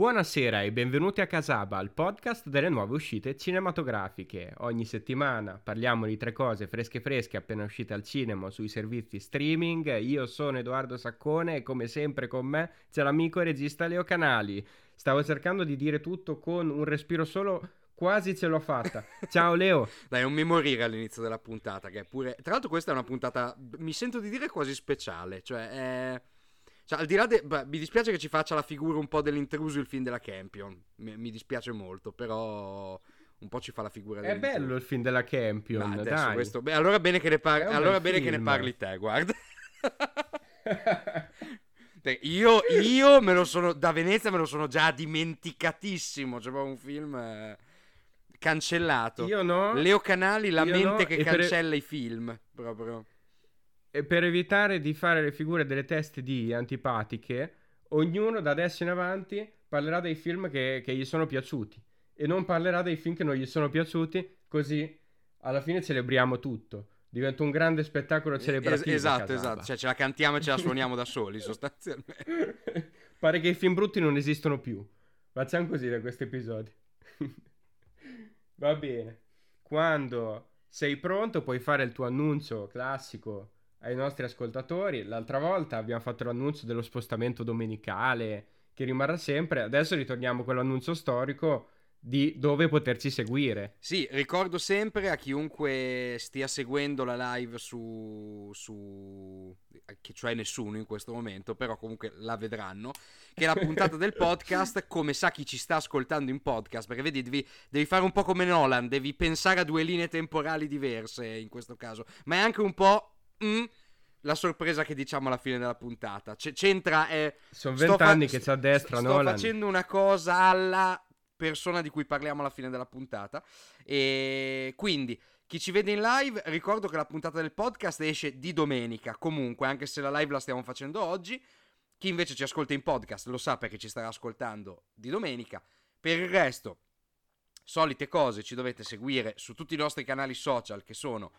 Buonasera e benvenuti a Casaba, il podcast delle nuove uscite cinematografiche. Ogni settimana parliamo di tre cose fresche fresche appena uscite al cinema sui servizi streaming. Io sono Edoardo Saccone e come sempre con me c'è l'amico e regista Leo Canali. Stavo cercando di dire tutto con un respiro solo, quasi ce l'ho fatta. Ciao Leo. Dai, non mi morire all'inizio della puntata, che è pure... Tra l'altro questa è una puntata, mi sento di dire quasi speciale, cioè è... Cioè, al di là de... Beh, mi dispiace che ci faccia la figura un po' dell'intruso il film della Campion. Mi, mi dispiace molto, però un po' ci fa la figura È bello il film della Campion, Beh, dai. Questo... Beh, allora bene che ne, par... allora bene che ne parli te, guarda. io, io me lo sono da Venezia me lo sono già dimenticatissimo. C'è proprio un film eh, cancellato. Io no. Leo Canali, la Io mente no, che e per- cancella i film. Proprio. E per evitare di fare le figure delle teste di antipatiche, ognuno da adesso in avanti parlerà dei film che, che gli sono piaciuti e non parlerà dei film che non gli sono piaciuti, così alla fine celebriamo tutto. Diventa un grande spettacolo celebrativo. Es- esatto, esatto. Cioè, ce la cantiamo e ce la suoniamo da soli, sostanzialmente. Pare che i film brutti non esistono più. Facciamo così da questo episodio. Va bene. Quando sei pronto puoi fare il tuo annuncio classico ai nostri ascoltatori. L'altra volta abbiamo fatto l'annuncio dello spostamento domenicale che rimarrà sempre. Adesso ritorniamo con l'annuncio storico di dove poterci seguire. Sì, ricordo sempre a chiunque stia seguendo la live su, su che cioè nessuno in questo momento, però comunque la vedranno, che la puntata del podcast, come sa chi ci sta ascoltando in podcast, perché vedi, devi, devi fare un po' come Nolan, devi pensare a due linee temporali diverse in questo caso, ma è anche un po' mm, la sorpresa che diciamo alla fine della puntata. C- c'entra... Eh, Sono sto vent'anni fa- che c'è a destra, sto Nolan. facendo una cosa alla persona di cui parliamo alla fine della puntata. E quindi chi ci vede in live, ricordo che la puntata del podcast esce di domenica, comunque, anche se la live la stiamo facendo oggi. Chi invece ci ascolta in podcast lo sa perché ci starà ascoltando di domenica. Per il resto, solite cose, ci dovete seguire su tutti i nostri canali social che sono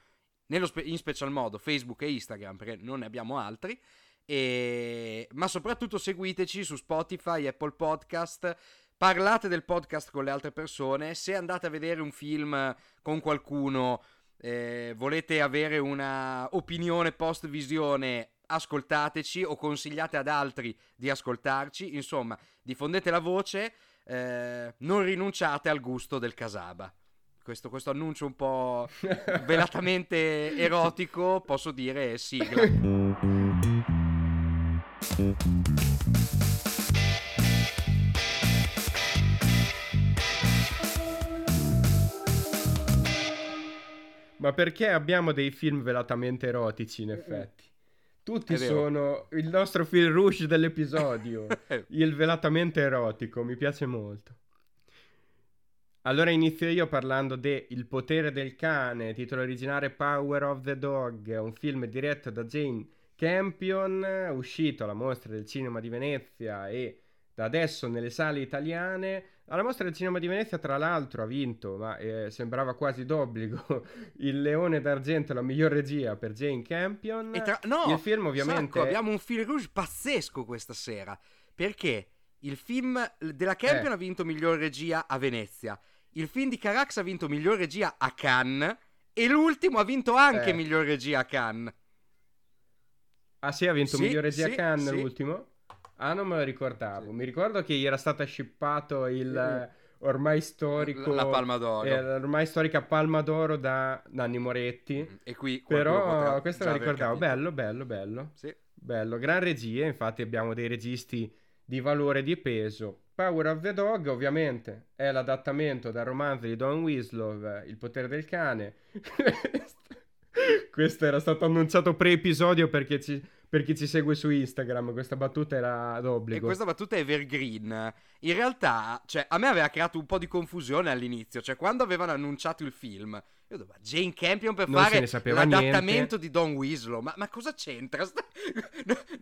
spe- in special modo Facebook e Instagram perché non ne abbiamo altri. E... Ma soprattutto seguiteci su Spotify, Apple Podcast. Parlate del podcast con le altre persone. Se andate a vedere un film con qualcuno, eh, volete avere una opinione post visione, ascoltateci o consigliate ad altri di ascoltarci. Insomma, diffondete la voce. eh, non rinunciate al gusto del casaba. Questo, questo annuncio un po' velatamente erotico, posso dire sigla. Ma perché abbiamo dei film velatamente erotici, in effetti? Tutti sono il nostro fil rouge dell'episodio, il velatamente erotico, mi piace molto. Allora inizio io parlando de Il potere del cane, titolo originale Power of the Dog, un film diretto da Jane Campion, uscito alla Mostra del Cinema di Venezia e da adesso nelle sale italiane. Alla Mostra del Cinema di Venezia, tra l'altro, ha vinto, ma eh, sembrava quasi d'obbligo, il Leone d'Argento, la miglior regia per Jane Campion. E tra- no, il film ovviamente... Sacco, abbiamo un fil rouge pazzesco questa sera. Perché il film della Campion Eh. ha vinto miglior regia a Venezia. Il film di Carax ha vinto miglior regia a Cannes. E l'ultimo ha vinto anche Eh. miglior regia a Cannes. Ah sì, ha vinto Sì, miglior regia sì, Cannes sì. l'ultimo? Ah, non me lo ricordavo. Mi ricordo che gli era stato shippato il ormai storico... La Palma d'Oro. eh, l'ormai storica Palma d'Oro da Nanni Moretti. E qui Però questo lo ricordavo. Bello, bello, bello. Sì. Bello, gran regia, infatti abbiamo dei registi di valore di peso. Power of the Dog, ovviamente, è l'adattamento dal romanzo di Don Winslow, eh, Il potere del cane. Questo era stato annunciato pre-episodio perché ci- per chi ci segue su Instagram, questa battuta era E d'obbligo. questa battuta è evergreen. In realtà, cioè, a me aveva creato un po' di confusione all'inizio. Cioè, quando avevano annunciato il film, io dovevo Jane Campion per Non fare l'adattamento niente. di Don Winslow. Ma, ma cosa c'entra?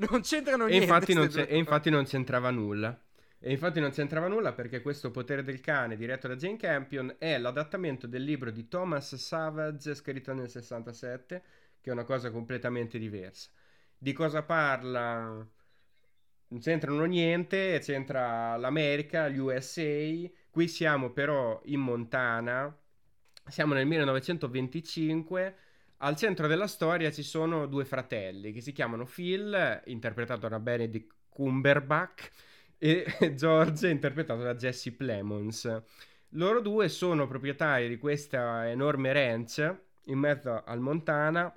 Non c'entrano E niente. infatti, non e infatti non c'entrava nulla. E infatti non c'entrava nulla perché questo Potere del cane, diretto da Jane Campion, è l'adattamento del libro di Thomas Savage, scritto nel 67, che è una cosa completamente diversa. Di cosa parla non c'entrano niente, c'entra l'America, gli USA, qui siamo però in Montana, siamo nel 1925, al centro della storia ci sono due fratelli che si chiamano Phil, interpretato da Benedict Cumberbatch, e George, interpretato da Jesse Plemons. Loro due sono proprietari di questa enorme ranch in mezzo al Montana,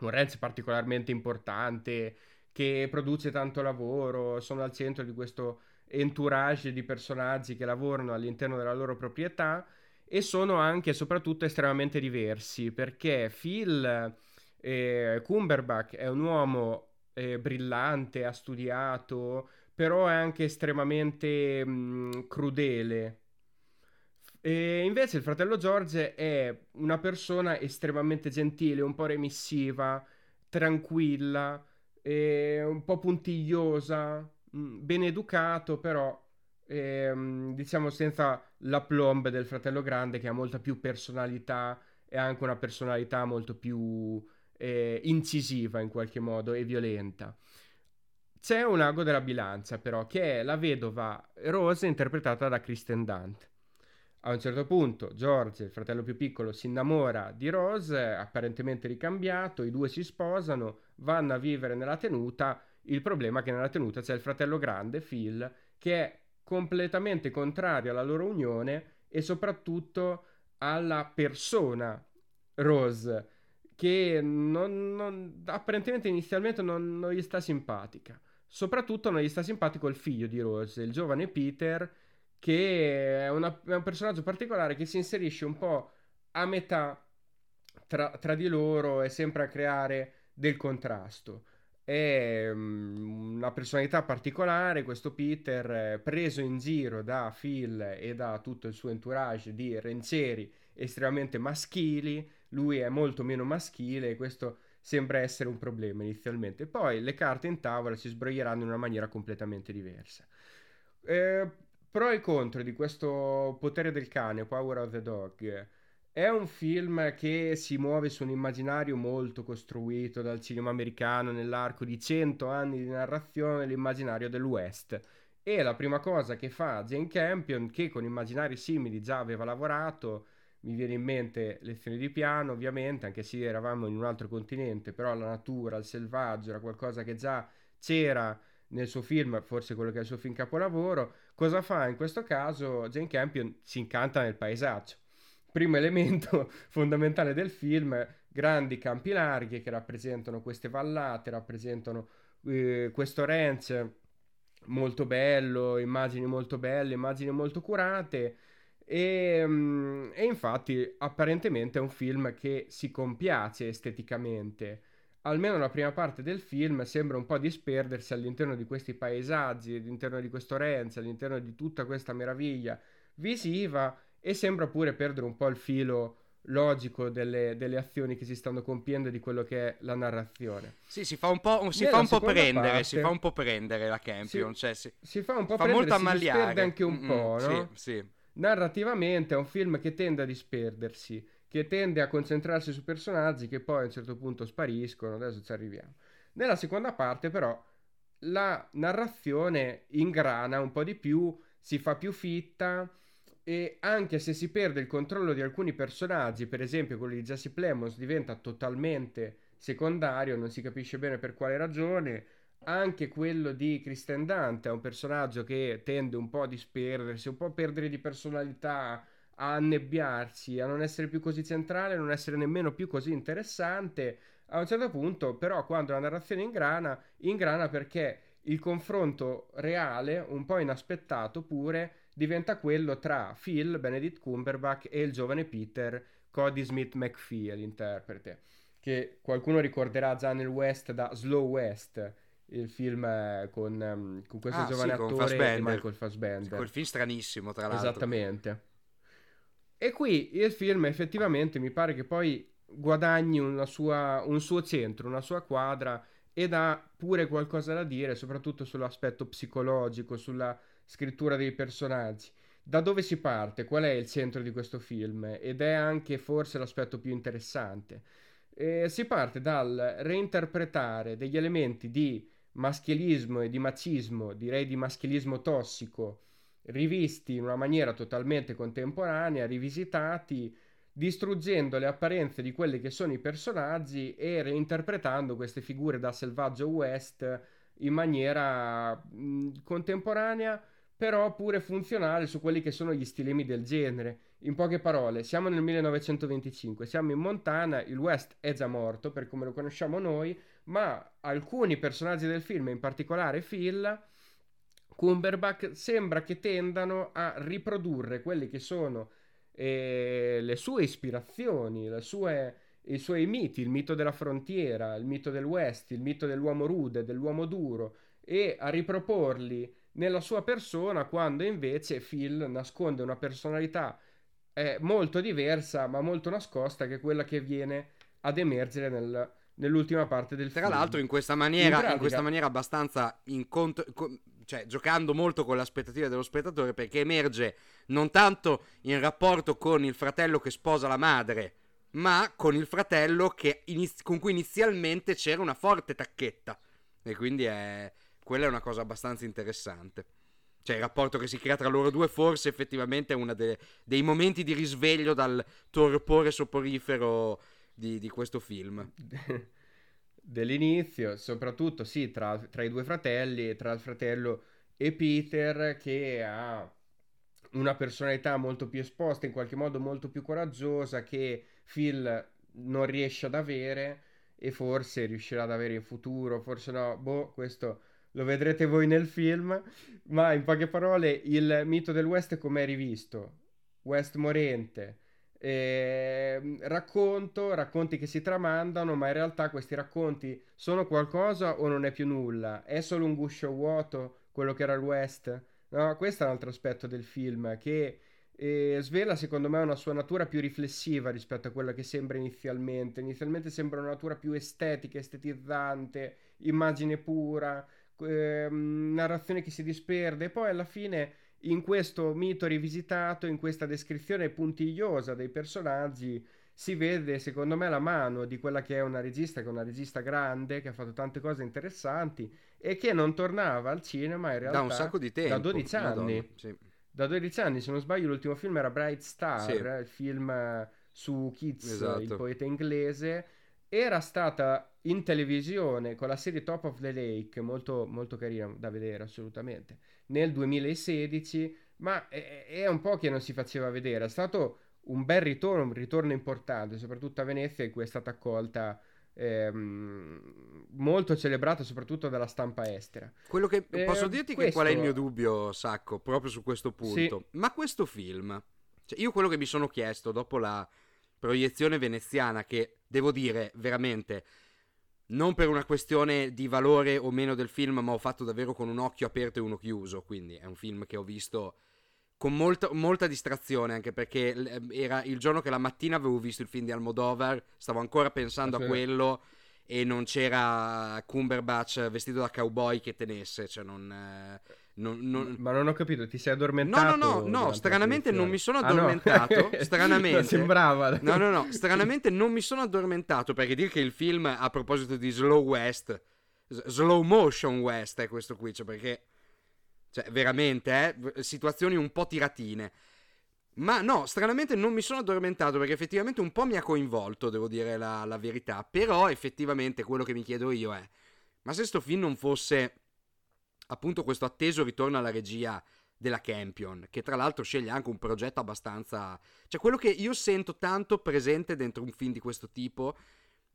un ranch particolarmente importante che produce tanto lavoro, sono al centro di questo entourage di personaggi che lavorano all'interno della loro proprietà e sono anche e soprattutto estremamente diversi perché Phil eh, Cumberbatch è un uomo eh, brillante, ha studiato, però è anche estremamente mh, mm, crudele. E invece il fratello George è una persona estremamente gentile, un po' remissiva, tranquilla, un po' puntigliosa, mm, ben educato, però ehm, diciamo senza la plomb del fratello grande che ha molta più personalità e anche una personalità molto più eh, incisiva in qualche modo e violenta. C'è un ago della bilancia però che è la vedova Rose interpretata da Kristen Dunst. A un certo punto George, il fratello più piccolo, si innamora di Rose, apparentemente ricambiato, i due si sposano, vanno a vivere nella tenuta, il problema è che nella tenuta c'è il fratello grande, Phil, che è completamente contrario alla loro unione e soprattutto alla persona Rose, che non, non, apparentemente inizialmente non, non gli sta simpatica. Soprattutto non gli sta simpatico il figlio di Rose, il giovane Peter, che è, una, è, un personaggio particolare che si inserisce un po' a metà tra, tra di loro e sempre a creare del contrasto. È um, una personalità particolare, questo Peter, preso in giro da Phil e da tutto il suo entourage di rencieri estremamente maschili, lui è molto meno maschile e questo sembra essere un problema inizialmente. Poi le carte in tavola si sbroglieranno in una maniera completamente diversa. Eh, pro e contro di questo potere del cane, Power of the Dog. È un film che si muove su un immaginario molto costruito dal cinema americano nell'arco di 100 anni di narrazione, l'immaginario del West. E la prima cosa che fa Jane Campion, che con immaginari simili già aveva lavorato, mi viene in mente lezioni di piano, ovviamente, anche se eravamo in un altro continente, però la natura, il selvaggio era qualcosa che già c'era nel suo film, forse quello che è il suo film capolavoro, cosa fa in questo caso? Jane Campion si incanta nel paesaggio. Primo elemento fondamentale del film, grandi campi larghi che rappresentano queste vallate, rappresentano eh, questo ranch molto bello, immagini molto belle, immagini molto curate. E, mm, e infatti apparentemente è un film che si compiace esteticamente almeno la prima parte del film sembra un po' disperdersi all'interno di questi paesaggi, all'interno di questo Renzi, all'interno di tutta questa meraviglia visiva e sembra pure perdere un po' il filo logico delle, delle, azioni che si stanno compiendo di quello che è la narrazione. Sì, si fa un po', si fa un po prendere, parte, si fa un po' prendere la Campion, si, cioè si, si fa un po' fa prendere, molto ammaliare. si perde anche un mm po', no? Sì, sì. Narrativamente è un film che tende a disperdersi che tende a concentrarsi su personaggi che poi a un certo punto spariscono, adesso ci arriviamo. Nella seconda parte però la narrazione ingrana un po' di più, si fa più fitta e anche se si perde il controllo di alcuni personaggi, per esempio quello di Jesse Plemons diventa totalmente secondario, non si capisce bene per quale ragione, anche quello di Kristen Dante è un personaggio che tende un po' a disperdersi, un po' a perdere di personalità, a annebbiarsi, a non essere più così centrale, a non essere nemmeno più così interessante. A un certo punto, però, quando la narrazione ingrana, ingrana perché il confronto reale, un po' inaspettato pure, diventa quello tra Phil, Benedict Cumberbatch e il giovane Peter, Cody Smith McPhee, l'interprete, che qualcuno ricorderà già nel West da Slow West, il film con, um, con questo ah, giovane sì, attore Michael Fassbender. Quel film stranissimo, tra l'altro. Esattamente. E qui il film effettivamente mi pare che poi guadagni sua, un suo centro, una sua quadra ed ha pure qualcosa da dire, soprattutto sull'aspetto psicologico, sulla scrittura dei personaggi. Da dove si parte? Qual è il centro di questo film? Ed è anche forse l'aspetto più interessante. Eh, si parte dal reinterpretare degli elementi di maschilismo e di macismo, direi di maschilismo tossico, rivisti in una maniera totalmente contemporanea, rivisitati, distruggendo le apparenze di quelli che sono i personaggi e reinterpretando queste figure da selvaggio West in maniera mh, contemporanea, però pure funzionale su quelli che sono gli stilemi del genere. In poche parole, siamo nel 1925, siamo in Montana, il West è già morto per come lo conosciamo noi, ma alcuni personaggi del film, in particolare Phil, Cumberbatch, sembra che tendano a riprodurre quelli che sono eh, le sue ispirazioni, le sue, i suoi miti, il mito della frontiera, il mito del West, il mito dell'uomo rude, dell'uomo duro, e a riproporli nella sua persona quando invece Phil nasconde una personalità eh, molto diversa ma molto nascosta che è quella che viene ad emergere nel, nell'ultima parte del Tra film. Tra l'altro in questa maniera, in, pratica... in questa maniera abbastanza in conto, co- cioè giocando molto con le aspettative dello spettatore perché emerge non tanto in rapporto con il fratello che sposa la madre, ma con il fratello iniz- con cui inizialmente c'era una forte tacchetta. E quindi è... quella è una cosa abbastanza interessante. Cioè il rapporto che si crea tra loro due forse effettivamente è uno de- dei momenti di risveglio dal torpore soporifero di, di questo film. dell'inizio, soprattutto sì, tra, tra, i due fratelli, tra il fratello e Peter che ha una personalità molto più esposta, in qualche modo molto più coraggiosa che Phil non riesce ad avere e forse riuscirà ad avere in futuro, forse no, boh, questo lo vedrete voi nel film, ma in poche parole il mito del West è rivisto? West morente, eh, racconto, racconti che si tramandano, ma in realtà questi racconti sono qualcosa o non è più nulla? È solo un guscio vuoto quello che era il West? No, questo è un altro aspetto del film che eh, svela secondo me una sua natura più riflessiva rispetto a quella che sembra inizialmente. Inizialmente sembra una natura più estetica, estetizzante, immagine pura, eh, narrazione che si disperde e poi alla fine in questo mito rivisitato, in questa descrizione puntigliosa dei personaggi, si vede secondo me la mano di quella che è una regista, che è una regista grande, che ha fatto tante cose interessanti e che non tornava al cinema in realtà da un sacco di tempo, da 12 anni. Madonna, sì. Da 12 anni, se non sbaglio, l'ultimo film era Bright Star, sì. il film su Keats, esatto. il poeta inglese. Era stata in televisione con la serie Top of the Lake, molto, molto carina da vedere assolutamente nel 2016, ma è, è un po' che non si faceva vedere. È stato un bel ritorno, un ritorno importante, soprattutto a Venezia, in cui è stata accolta. Ehm, molto celebrata soprattutto dalla stampa estera. Quello che eh, posso dirti questo... che qual è il mio dubbio, Sacco, proprio su questo punto. Sì. Ma questo film, cioè io quello che mi sono chiesto dopo la proiezione veneziana, che devo dire veramente non per una questione di valore o meno del film, ma ho fatto davvero con un occhio aperto e uno chiuso. Quindi è un film che ho visto con molta, molta distrazione, anche perché era il giorno che la mattina avevo visto il film di Almodovar, stavo ancora pensando a quello e non c'era Cumberbatch vestito da cowboy che tenesse, cioè non... Eh, non, non... Ma non ho capito, ti sei addormentato? No, no, no, no stranamente non mi sono addormentato. Ah, no. stranamente. sembrava. No, no, no, stranamente non mi sono addormentato perché dire che il film, a proposito di Slow West, Slow Motion West è questo qui, cioè perché... Cioè, veramente, eh, situazioni un po' tiratine. Ma no, stranamente non mi sono addormentato perché effettivamente un po' mi ha coinvolto, devo dire la, la verità. Però effettivamente quello che mi chiedo io è, ma se sto film non fosse appunto questo atteso ritorno alla regia della Campion, che tra l'altro sceglie anche un progetto abbastanza... Cioè quello che io sento tanto presente dentro un film di questo tipo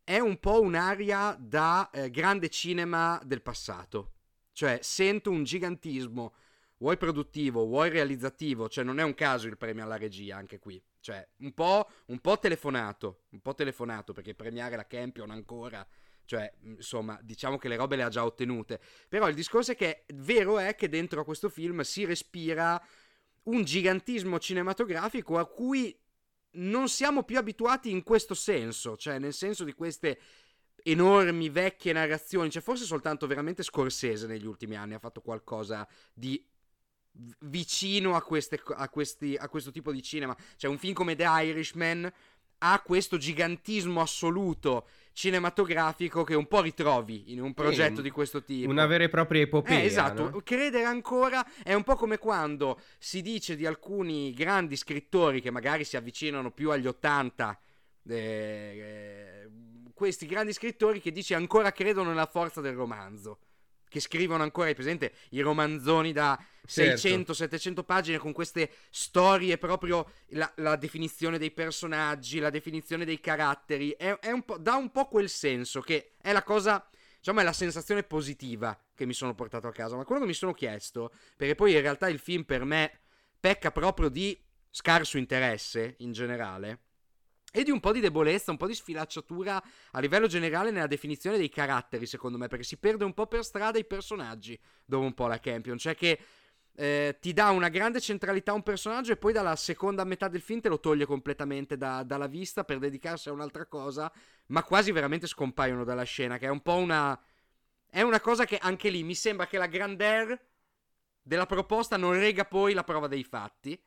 è un po' un'aria da eh, grande cinema del passato. Cioè sento un gigantismo, vuoi produttivo, vuoi realizzativo, cioè non è un caso il premio alla regia anche qui. Cioè un po', un po telefonato, un po' telefonato perché premiare la Campion ancora cioè, insomma, diciamo che le robe le ha già ottenute. Però il discorso è che vero è che dentro a questo film si respira un gigantismo cinematografico a cui non siamo più abituati in questo senso, cioè nel senso di queste enormi vecchie narrazioni, cioè forse soltanto veramente Scorsese negli ultimi anni ha fatto qualcosa di vicino a, queste, a, questi, a questo tipo di cinema. Cioè un film come The Irishman ha questo gigantismo assoluto cinematografico che un po' ritrovi in un progetto sì, di questo tipo. Una vera e propria epopea. Eh, esatto, no? credere ancora è un po' come quando si dice di alcuni grandi scrittori che magari si avvicinano più agli 80 eh, eh, questi grandi scrittori che dice ancora credono nella forza del romanzo che scrivono ancora, hai presente, i romanzoni da certo. 600-700 pagine con queste storie, proprio la, la, definizione dei personaggi, la definizione dei caratteri, è, è un dà un po' quel senso che è la cosa, diciamo, è la sensazione positiva che mi sono portato a casa. Ma quello che mi sono chiesto, perché poi in realtà il film per me pecca proprio di scarso interesse in generale e di un po' di debolezza, un po' di sfilacciatura a livello generale nella definizione dei caratteri, secondo me, perché si perde un po' per strada i personaggi dopo un po' la Campion, cioè che eh, ti dà una grande centralità a un personaggio e poi dalla seconda metà del film te lo toglie completamente da, dalla vista per dedicarsi a un'altra cosa, ma quasi veramente scompaiono dalla scena, che è un po' una... è una cosa che anche lì mi sembra che la grandeur della proposta non rega poi la prova dei fatti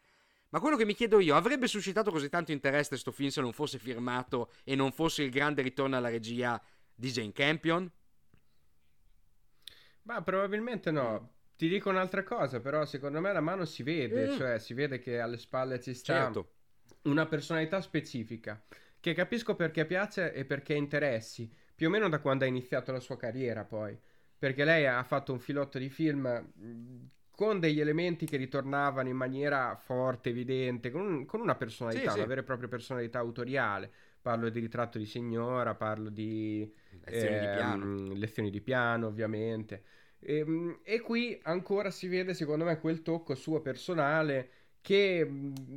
ma quello che mi chiedo io, avrebbe suscitato così tanto interesse questo film se non fosse firmato e non fosse il grande ritorno alla regia di Jane Campion? Ma probabilmente no. Ti dico un'altra cosa, però secondo me la mano si vede, mm. cioè si vede che alle spalle ci sta certo. una personalità specifica, che capisco perché piace e perché interessi, più o meno da quando ha iniziato la sua carriera poi, perché lei ha fatto un filotto di film con degli elementi che ritornavano in maniera forte, evidente, con, un, con una personalità, sì, una vera e propria personalità autoriale. Parlo di ritratto di signora, parlo di lezioni, eh, di, piano. Ehm, lezioni di piano, ovviamente. E, ehm, e, qui ancora si vede, secondo me, quel tocco suo personale che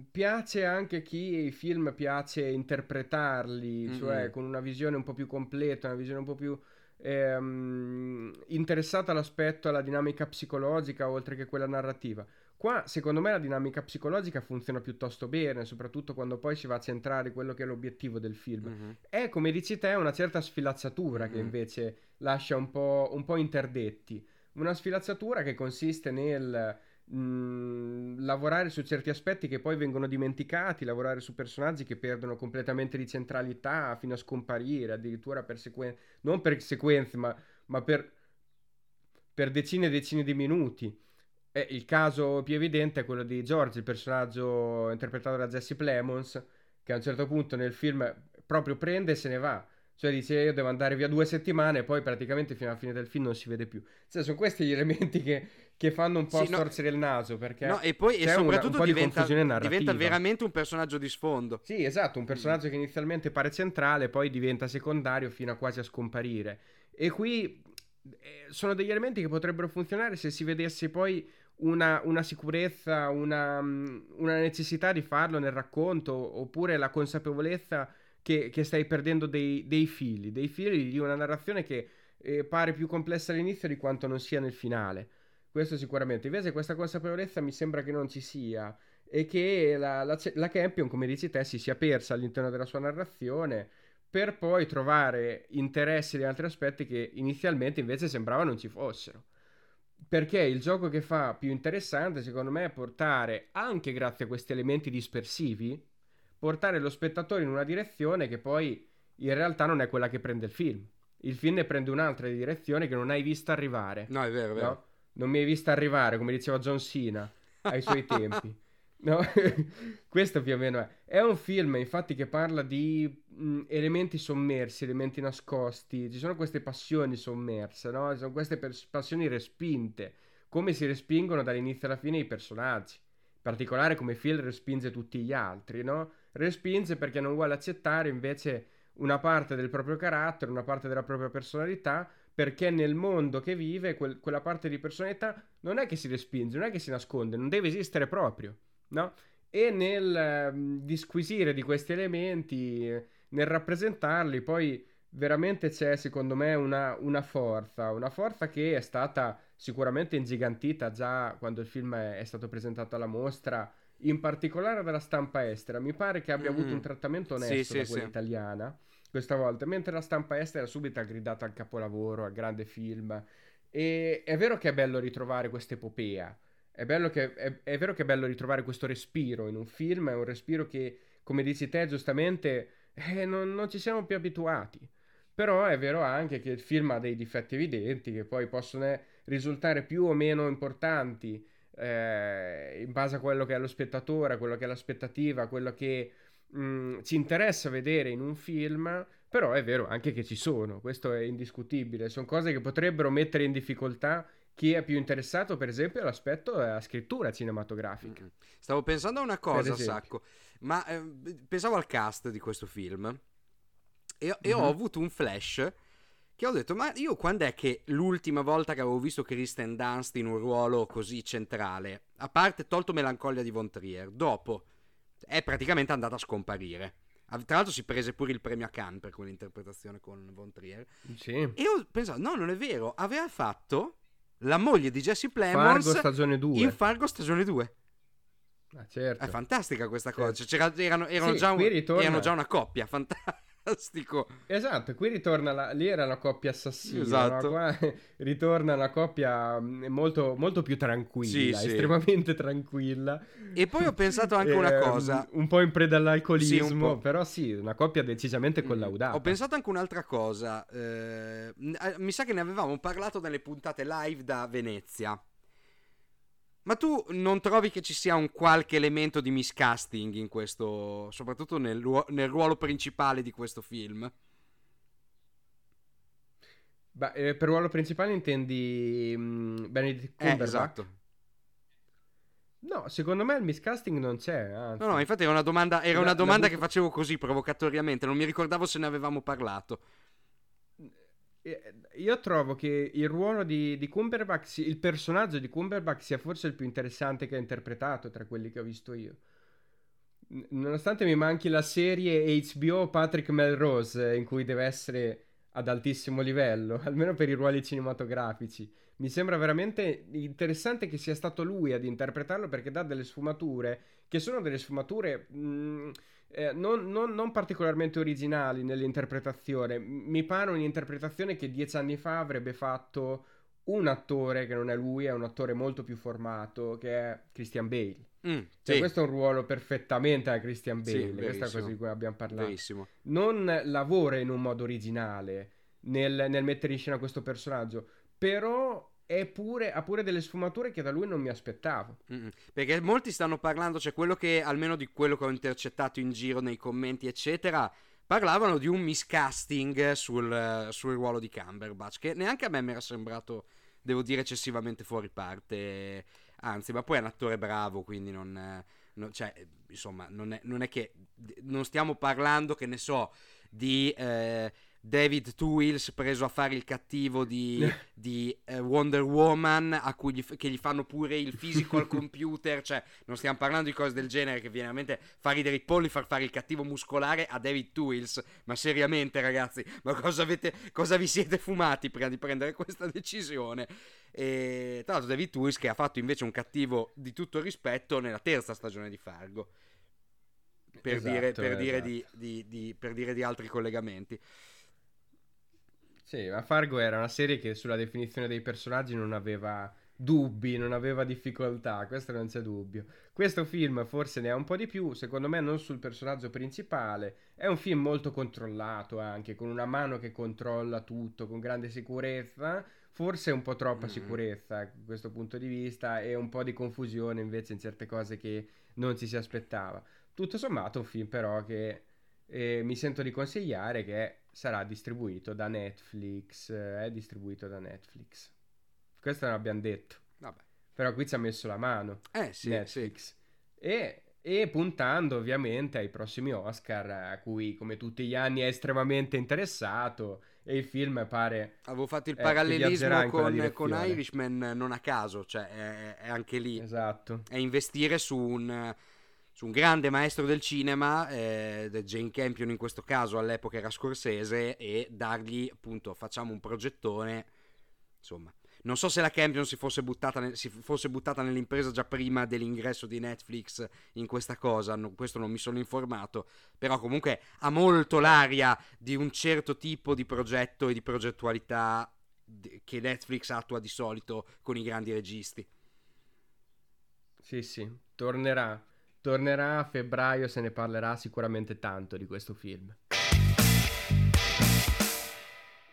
piace anche a chi i film piace interpretarli, mm-hmm. cioè con una visione un po' più completa, una visione un po' più ehm, interessata all'aspetto, alla dinamica psicologica oltre che quella narrativa. Qua, secondo me, la dinamica psicologica funziona piuttosto bene, soprattutto quando poi si va a centrare quello che è l'obiettivo del film. Mm-hmm. È, come dici te, una certa sfilazzatura mm-hmm. che invece lascia un po', un po' interdetti. Una sfilazzatura che consiste nel lavorare su certi aspetti che poi vengono dimenticati, lavorare su personaggi che perdono completamente di centralità fino a scomparire, addirittura per sequenze, non per sequenze, ma, ma per, per decine e decine di minuti. E il caso più evidente è quello di George, il personaggio interpretato da Jesse Plemons, che a un certo punto nel film proprio prende e se ne va. Cioè dice io devo andare via due settimane e poi praticamente fino alla fine del film non si vede più. Cioè sono questi gli elementi che, che fanno un po' sì, storcere no, il naso perché no, e poi e soprattutto una, un diventa, diventa, veramente un personaggio di sfondo. Sì, esatto, un personaggio mm. che inizialmente pare centrale, poi diventa secondario fino a quasi a scomparire. E qui eh, sono degli elementi che potrebbero funzionare se si vedesse poi una, una sicurezza, una, una necessità di farlo nel racconto oppure la consapevolezza che, che stai perdendo dei, dei, fili, dei fili di una narrazione che eh, pare più complessa all'inizio di quanto non sia nel finale. Questo sicuramente. Invece questa consapevolezza mi sembra che non ci sia e che la, la, la Campion, come dici te, si sia persa all'interno della sua narrazione per poi trovare interessi di altri aspetti che inizialmente invece sembrava non ci fossero. Perché il gioco che fa più interessante, secondo me, è portare, anche grazie a questi elementi dispersivi, portare lo spettatore in una direzione che poi in realtà non è quella che prende il film. Il film ne prende un'altra direzione che non hai visto arrivare. No, è vero, è vero. No? Non mi hai visto arrivare, come diceva John Cena ai suoi tempi. No? Questo più o meno è. È un film, infatti, che parla di mh, elementi sommersi, elementi nascosti. Ci sono queste passioni sommerse, no? Ci sono queste pers- passioni respinte. Come si respingono dall'inizio alla fine i personaggi. In particolare come Phil respinge tutti gli altri, no? respinge perché non vuole accettare invece una parte del proprio carattere, una parte della propria personalità, perché nel mondo che vive quel, quella parte di personalità non è che si respinge, non è che si nasconde, non deve esistere proprio, no? E nel eh, disquisire di questi elementi, nel rappresentarli, poi veramente c'è secondo me una, una, forza, una forza che è stata sicuramente ingigantita già quando il film è, è stato presentato alla mostra in particolare dalla stampa estera. Mi pare che abbia mm. avuto un trattamento onesto sì, da quella sì. italiana questa volta, mentre la stampa estera subito ha gridato al capolavoro, al grande film. E è vero che è bello ritrovare questa epopea. È, è, è vero che è bello ritrovare questo respiro in un film, è un respiro che, come dici te, giustamente eh, non, non ci siamo più abituati. Però è vero anche che il film ha dei difetti evidenti che poi possono risultare più o meno importanti eh, in base a quello che è lo spettatore, a quello che è l'aspettativa, a quello che mh, mm, ci interessa vedere in un film, però è vero anche che ci sono, questo è indiscutibile, sono cose che potrebbero mettere in difficoltà chi è più interessato, per esempio, all'aspetto della scrittura cinematografica. Mm-hmm. Stavo pensando a una cosa, Sacco, ma eh, pensavo al cast di questo film e, mm-hmm. e ho mhm. avuto un flash che ho detto, ma io quando è che l'ultima volta che avevo visto Kristen Dunst in un ruolo così centrale, a parte tolto Melancolia di Von Trier, dopo è praticamente andata a scomparire. Tra l'altro si prese pure il premio a Cannes per quell'interpretazione con Von Trier. Sì. E ho pensato, no, non è vero, aveva fatto la moglie di Jesse Plemons Fargo stagione 2. in Fargo stagione 2. Ah, certo. È fantastica questa cosa. Certo. Cioè, erano, erano, sì, già un, erano, già una coppia, fantastica fantastico. Esatto, qui ritorna la... lì era una coppia assassina, esatto. no? qua ritorna una coppia mm, molto, molto più tranquilla, sì, estremamente sì. tranquilla. E poi ho pensato anche una ehm, cosa. Un po' in preda all'alcolismo, sì, però sì, una coppia decisamente mm, collaudata. Ho pensato anche un'altra cosa, eh, eh, mi sa che ne avevamo parlato nelle puntate live da Venezia. Ma tu non trovi che ci sia un qualche elemento di miscasting in questo, soprattutto nel, nel ruolo principale di questo film? Beh, eh, per ruolo principale intendi um, Benedict eh, Cumberbatch? Eh, esatto. No, secondo me il miscasting non c'è. Anzi. No, no, infatti era una domanda, era una domanda la... che facevo così provocatoriamente, non mi ricordavo se ne avevamo parlato. Eh, io trovo che il ruolo di, di Cumberbatch, il personaggio di Cumberbatch sia forse il più interessante che ha interpretato tra quelli che ho visto io. Nonostante mi manchi la serie HBO Patrick Melrose, in cui deve essere ad altissimo livello, almeno per i ruoli cinematografici. Mi sembra veramente interessante che sia stato lui ad interpretarlo perché dà delle sfumature che sono delle sfumature mh, mm, eh, non, non, non, particolarmente originali nell'interpretazione. Mi pare un'interpretazione che dieci anni fa avrebbe fatto un attore che non è lui, è un attore molto più formato, che è Christian Bale. Mm, cioè, sì. Questo è un ruolo perfettamente a Christian Bale, sì, questa è cosa di cui abbiamo parlato. Verissimo. Non lavora in un modo originale nel, nel mettere in scena questo personaggio, però pure, ha pure delle sfumature che da lui non mi aspettavo. Mm-mm. Perché molti stanno parlando, cioè quello che, almeno di quello che ho intercettato in giro nei commenti, eccetera, parlavano di un miscasting sul, sul ruolo di Cumberbatch, che neanche a me mi era sembrato, devo dire, eccessivamente fuori parte. Anzi, ma poi è un attore bravo, quindi non... non cioè, insomma, non è, non è, che... Non stiamo parlando, che ne so, di... Eh, David Wheels preso a fare il cattivo di, di uh, Wonder Woman a cui gli, che gli fanno pure il fisico al computer cioè non stiamo parlando di cose del genere che veramente fa ridere i polli far fare il cattivo muscolare a David Wheels ma seriamente ragazzi ma cosa, avete, cosa vi siete fumati prima di prendere questa decisione? E tra l'altro David Wheels che ha fatto invece un cattivo di tutto rispetto nella terza stagione di Fargo. Per, esatto, dire, per, esatto. dire di, di, di, per dire di altri collegamenti sì, ma Fargo era una serie che sulla definizione dei personaggi non aveva dubbi, non aveva difficoltà, questo non c'è dubbio. Questo film forse ne ha un po' di più, secondo me non sul personaggio principale, è un film molto controllato anche, con una mano che controlla tutto, con grande sicurezza, forse un po' troppa mm-hmm. sicurezza da questo punto di vista e un po' di confusione invece in certe cose che non ci si aspettava. Tutto sommato un film però che eh, mi sento di consigliare che è sarà distribuito da Netflix. Eh, è distribuito da Netflix. Questo non abbiamo detto. Vabbè. Però qui ci ha messo la mano. Eh sì, Netflix. Sì. E, e, puntando ovviamente ai prossimi Oscar, a cui come tutti gli anni è estremamente interessato. E il film pare. Avevo fatto il eh, parallelismo con, con, Irishman non a caso, cioè è, è anche lì. Esatto. È investire su un su un grande maestro del cinema, eh, Jane Campion in questo caso all'epoca era scorsese, e dargli appunto facciamo un progettone, insomma. Non so se la Campion si fosse, buttata nel, si fosse buttata nell'impresa già prima dell'ingresso di Netflix in questa cosa, no, questo non mi sono informato, però comunque ha molto l'aria di un certo tipo di progetto e di progettualità che Netflix attua di solito con i grandi registi. Sì, sì, tornerà tornerà a febbraio, se ne parlerà sicuramente tanto di questo film.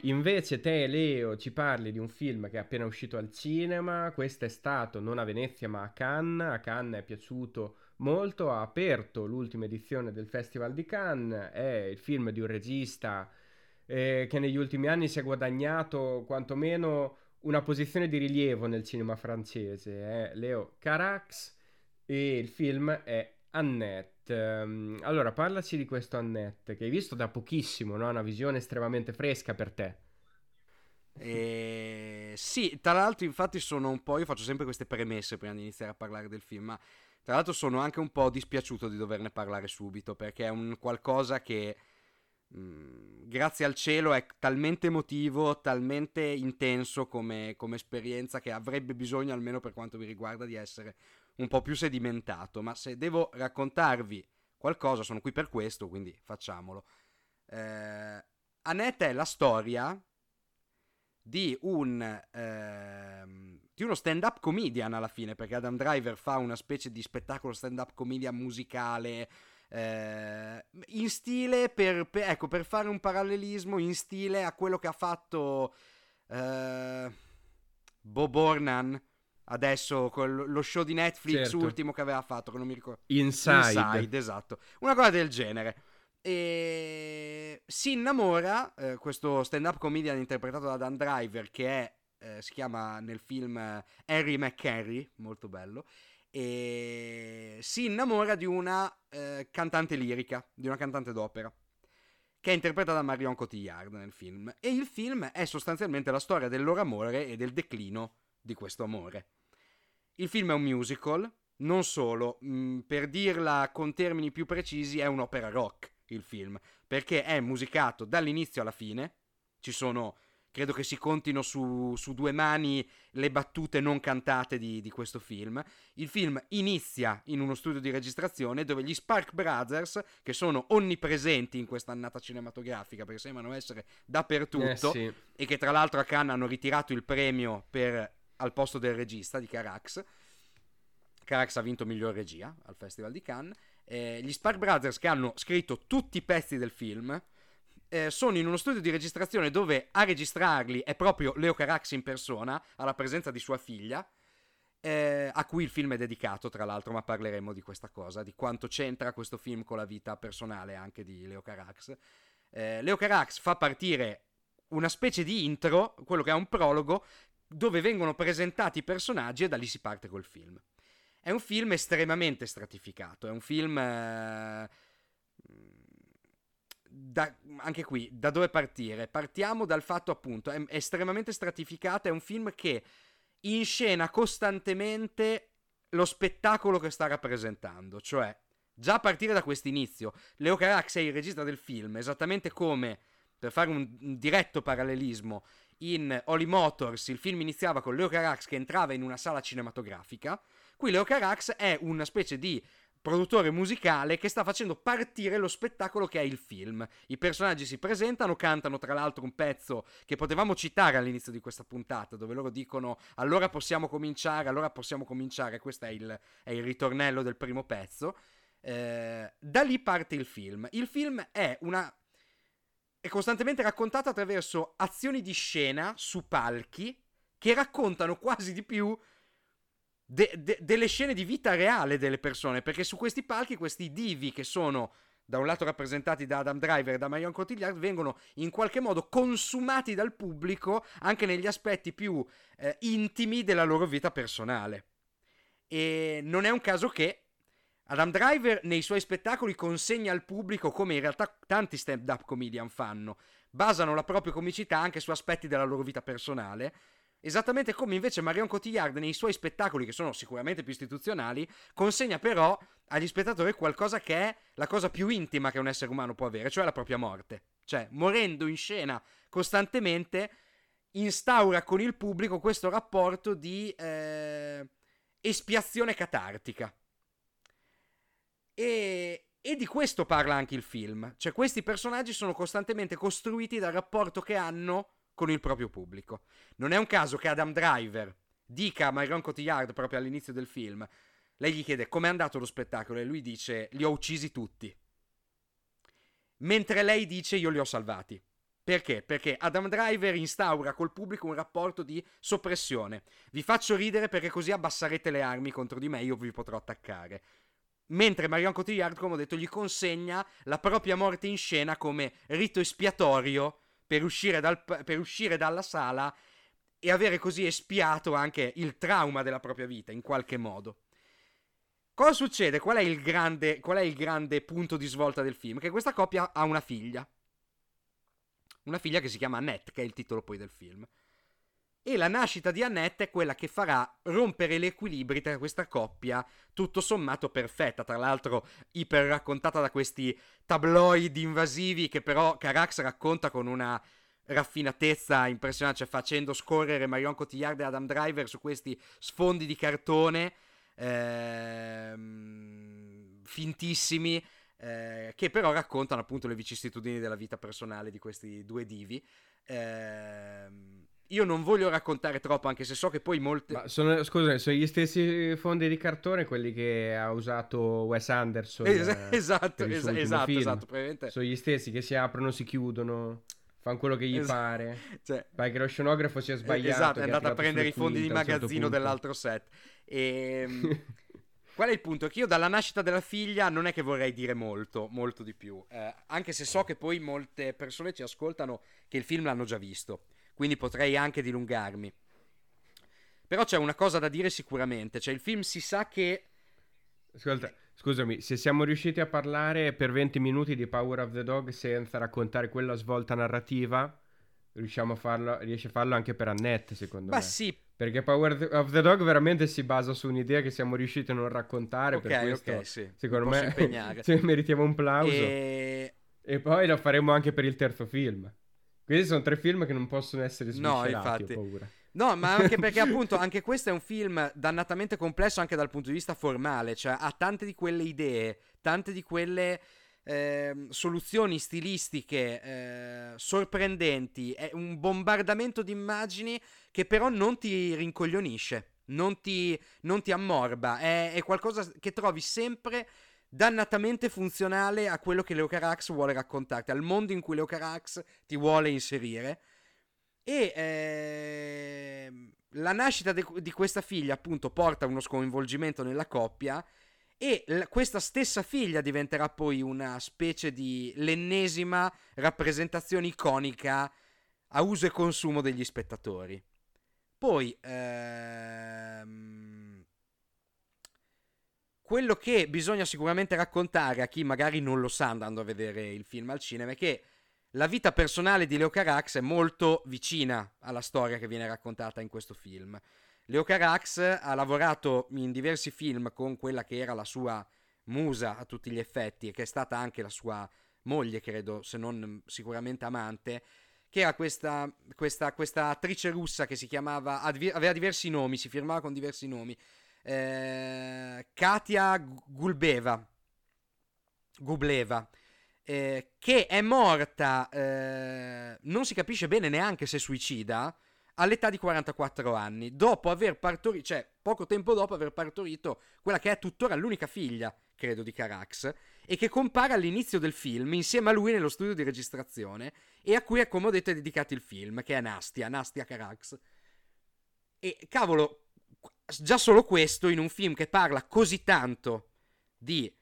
Invece te, Leo, ci parli di un film che è appena uscito al cinema, questo è stato non a Venezia ma a Cannes, a Cannes è piaciuto molto, ha aperto l'ultima edizione del Festival di Cannes, è il film di un regista eh, che negli ultimi anni si è guadagnato quantomeno una posizione di rilievo nel cinema francese, è Leo Carax e il film è Annette. Um, allora, parlaci di questo Annette che hai visto da pochissimo, no? Una visione estremamente fresca per te. Eh, sì, tra l'altro, infatti, sono un po'. Io faccio sempre queste premesse prima di iniziare a parlare del film. Ma tra l'altro, sono anche un po' dispiaciuto di doverne parlare subito perché è un qualcosa che. Mh, mm, grazie al cielo è talmente emotivo, talmente intenso come, come esperienza che avrebbe bisogno, almeno per quanto mi riguarda, di essere un po' più sedimentato, ma se devo raccontarvi qualcosa, sono qui per questo, quindi facciamolo. Eh, Annette è la storia di, un, eh, di uno stand-up comedian alla fine, perché Adam Driver fa una specie di spettacolo stand-up comedian musicale. Eh, in stile per, per, ecco, per fare un parallelismo in stile a quello che ha fatto eh, Bob Ornan adesso lo show di Netflix certo. ultimo che aveva fatto, che non mi ricordo. Inside. Inside, esatto. Una cosa del genere. E si innamora, eh, questo stand-up comedian interpretato da Dan Driver, che è, eh, si chiama nel film eh, Harry McCarry, molto bello, e si innamora di una eh, cantante lirica, di una cantante d'opera che è interpretata da Marion Cotillard nel film. E il film è sostanzialmente la storia del loro amore e del declino di questo amore. Il film è un musical, non solo, mh, mm, per dirla con termini più precisi, è un'opera rock il film, perché è musicato dall'inizio alla fine, ci sono, credo che si contino su, su due mani le battute non cantate di, di, questo film. Il film inizia in uno studio di registrazione dove gli Spark Brothers, che sono onnipresenti in questa annata cinematografica, perché sembrano essere dappertutto, eh sì. e che tra l'altro a Cannes hanno ritirato il premio per al posto del regista di Carax. Carax ha vinto miglior regia al Festival di Cannes. Eh, gli Spark Brothers, che hanno scritto tutti i pezzi del film, eh, sono in uno studio di registrazione dove a registrarli è proprio Leo Carax in persona, alla presenza di sua figlia. Eh, a cui il film è dedicato, tra l'altro, ma parleremo di questa cosa, di quanto c'entra questo film con la vita personale anche di Leo Carax. Eh, Leo Carax fa partire una specie di intro, quello che è un prologo, dove vengono presentati i personaggi e da lì si parte col film. È un film estremamente stratificato, è un film... Eh, da, anche qui, da dove partire? Partiamo dal fatto appunto, è, estremamente stratificato, è un film che inscena costantemente lo spettacolo che sta rappresentando, cioè già a partire da questo inizio, Leo Carax è il regista del film, esattamente come, per fare un, un diretto parallelismo, in Holy Motors il film iniziava con Leo Carax che entrava in una sala cinematografica. Qui Leo Carax è una specie di produttore musicale che sta facendo partire lo spettacolo che è il film. I personaggi si presentano, cantano tra l'altro un pezzo che potevamo citare all'inizio di questa puntata, dove loro dicono allora possiamo cominciare, allora possiamo cominciare, questo è il, è il ritornello del primo pezzo. Eh, da lì parte il film. Il film è una è costantemente raccontato attraverso azioni di scena su palchi che raccontano quasi di più de- de- delle scene di vita reale delle persone, perché su questi palchi questi divi che sono da un lato rappresentati da Adam Driver e da Marion Cotillard, vengono in qualche modo consumati dal pubblico anche negli aspetti più eh, intimi della loro vita personale. E non è un caso che Adam Driver nei suoi spettacoli consegna al pubblico, come in realtà tanti stand-up comedian fanno, basano la propria comicità anche su aspetti della loro vita personale, esattamente come invece Marion Cotillard nei suoi spettacoli, che sono sicuramente più istituzionali, consegna però agli spettatori qualcosa che è la cosa più intima che un essere umano può avere, cioè la propria morte. Cioè, morendo in scena costantemente, instaura con il pubblico questo rapporto di eh, espiazione catartica. E, e di questo parla anche il film. Cioè, questi personaggi sono costantemente costruiti dal rapporto che hanno con il proprio pubblico. Non è un caso che Adam Driver dica a Myron Cotillard proprio all'inizio del film Lei gli chiede com'è andato lo spettacolo e lui dice li ho uccisi tutti. Mentre lei dice io li ho salvati. Perché? Perché Adam Driver instaura col pubblico un rapporto di soppressione. Vi faccio ridere perché così abbasserete le armi contro di me io vi potrò attaccare. Mentre Marion Cotillard, come ho detto, gli consegna la propria morte in scena come rito espiatorio per uscire, dal, per uscire dalla sala e avere così espiato anche il trauma della propria vita, in qualche modo. Cosa succede? Qual è grande, qual è il grande punto di svolta del film? Che questa coppia ha una figlia. Una figlia che si chiama Annette, che è il titolo poi del film. E la nascita di Annette è quella che farà rompere gli equilibri tra questa coppia, tutto sommato perfetta, tra l'altro iper raccontata da questi tabloid invasivi che però Carax racconta con una raffinatezza impressionante, cioè facendo scorrere Marion Cotillard e Adam Driver su questi sfondi di cartone ehm, fintissimi, eh, che però raccontano appunto le vicissitudini della vita personale di questi due divi. Eh, io non voglio raccontare troppo, anche se so che poi molte. Ma sono, scusa, sono gli stessi fondi di cartone quelli che ha usato Wes Anderson. Es- esatto, es- esatto, film. esatto. Probabilmente... Sono gli stessi che si aprono, si chiudono. Fanno quello che gli es- pare. Cioè, perché lo scenografo si è sbagliato. Esatto, è andato a prendere i fondi di certo magazzino certo dell'altro set. E. Ehm, qual è il punto? Che io dalla nascita della figlia non è che vorrei dire molto, molto di più. Eh, anche se so che poi molte persone ci ascoltano che il film l'hanno già visto quindi potrei anche dilungarmi. Però c'è una cosa da dire sicuramente, cioè il film si sa che... Ascolta, scusami, se siamo riusciti a parlare per 20 minuti di Power of the Dog senza raccontare quella svolta narrativa, riusciamo a farlo, riesce a farlo anche per Annette, secondo Ma me. Ma sì. Perché Power of the Dog veramente si basa su un'idea che siamo riusciti a non raccontare, Ok, per questo, ok, sì. secondo me, meritiamo un plauso. E... e poi lo faremo anche per il terzo film. Questi sono tre film che non possono essere sviscerati, no, infatti. ho paura. No, ma anche perché appunto anche questo è un film dannatamente complesso anche dal punto di vista formale, cioè ha tante di quelle idee, tante di quelle eh, soluzioni stilistiche eh, sorprendenti, è un bombardamento di immagini che però non ti rincoglionisce, non ti, non ti ammorba, è, è qualcosa che trovi sempre dannatamente funzionale a quello che Leo Carax vuole raccontarti, al mondo in cui Leo Carax ti vuole inserire. E eh, la nascita de- di questa figlia, appunto, porta uno sconvolgimento nella coppia. E l- questa stessa figlia diventerà poi una specie di l'ennesima rappresentazione iconica a uso e consumo degli spettatori. Poi, ehm, quello che bisogna sicuramente raccontare a chi magari non lo sa andando a vedere il film al cinema è che la vita personale di Leo Carax è molto vicina alla storia che viene raccontata in questo film. Leo Carax ha lavorato in diversi film con quella che era la sua musa a tutti gli effetti e che è stata anche la sua moglie, credo, se non sicuramente amante, che era questa, questa, questa attrice russa che si chiamava, aveva diversi nomi, si firmava con diversi nomi eh, Katia Gulbeva, Gubleva, eh, che è morta, eh, non si capisce bene neanche se suicida, all'età di 44 anni, dopo aver partorito, cioè poco tempo dopo aver partorito quella che è tuttora l'unica figlia, credo, di Carax, e che compare all'inizio del film insieme a lui nello studio di registrazione e a cui, come ho detto, è dedicato il film, che è Nastia, Nastia Carax. E cavolo, già solo questo in un film che parla così tanto di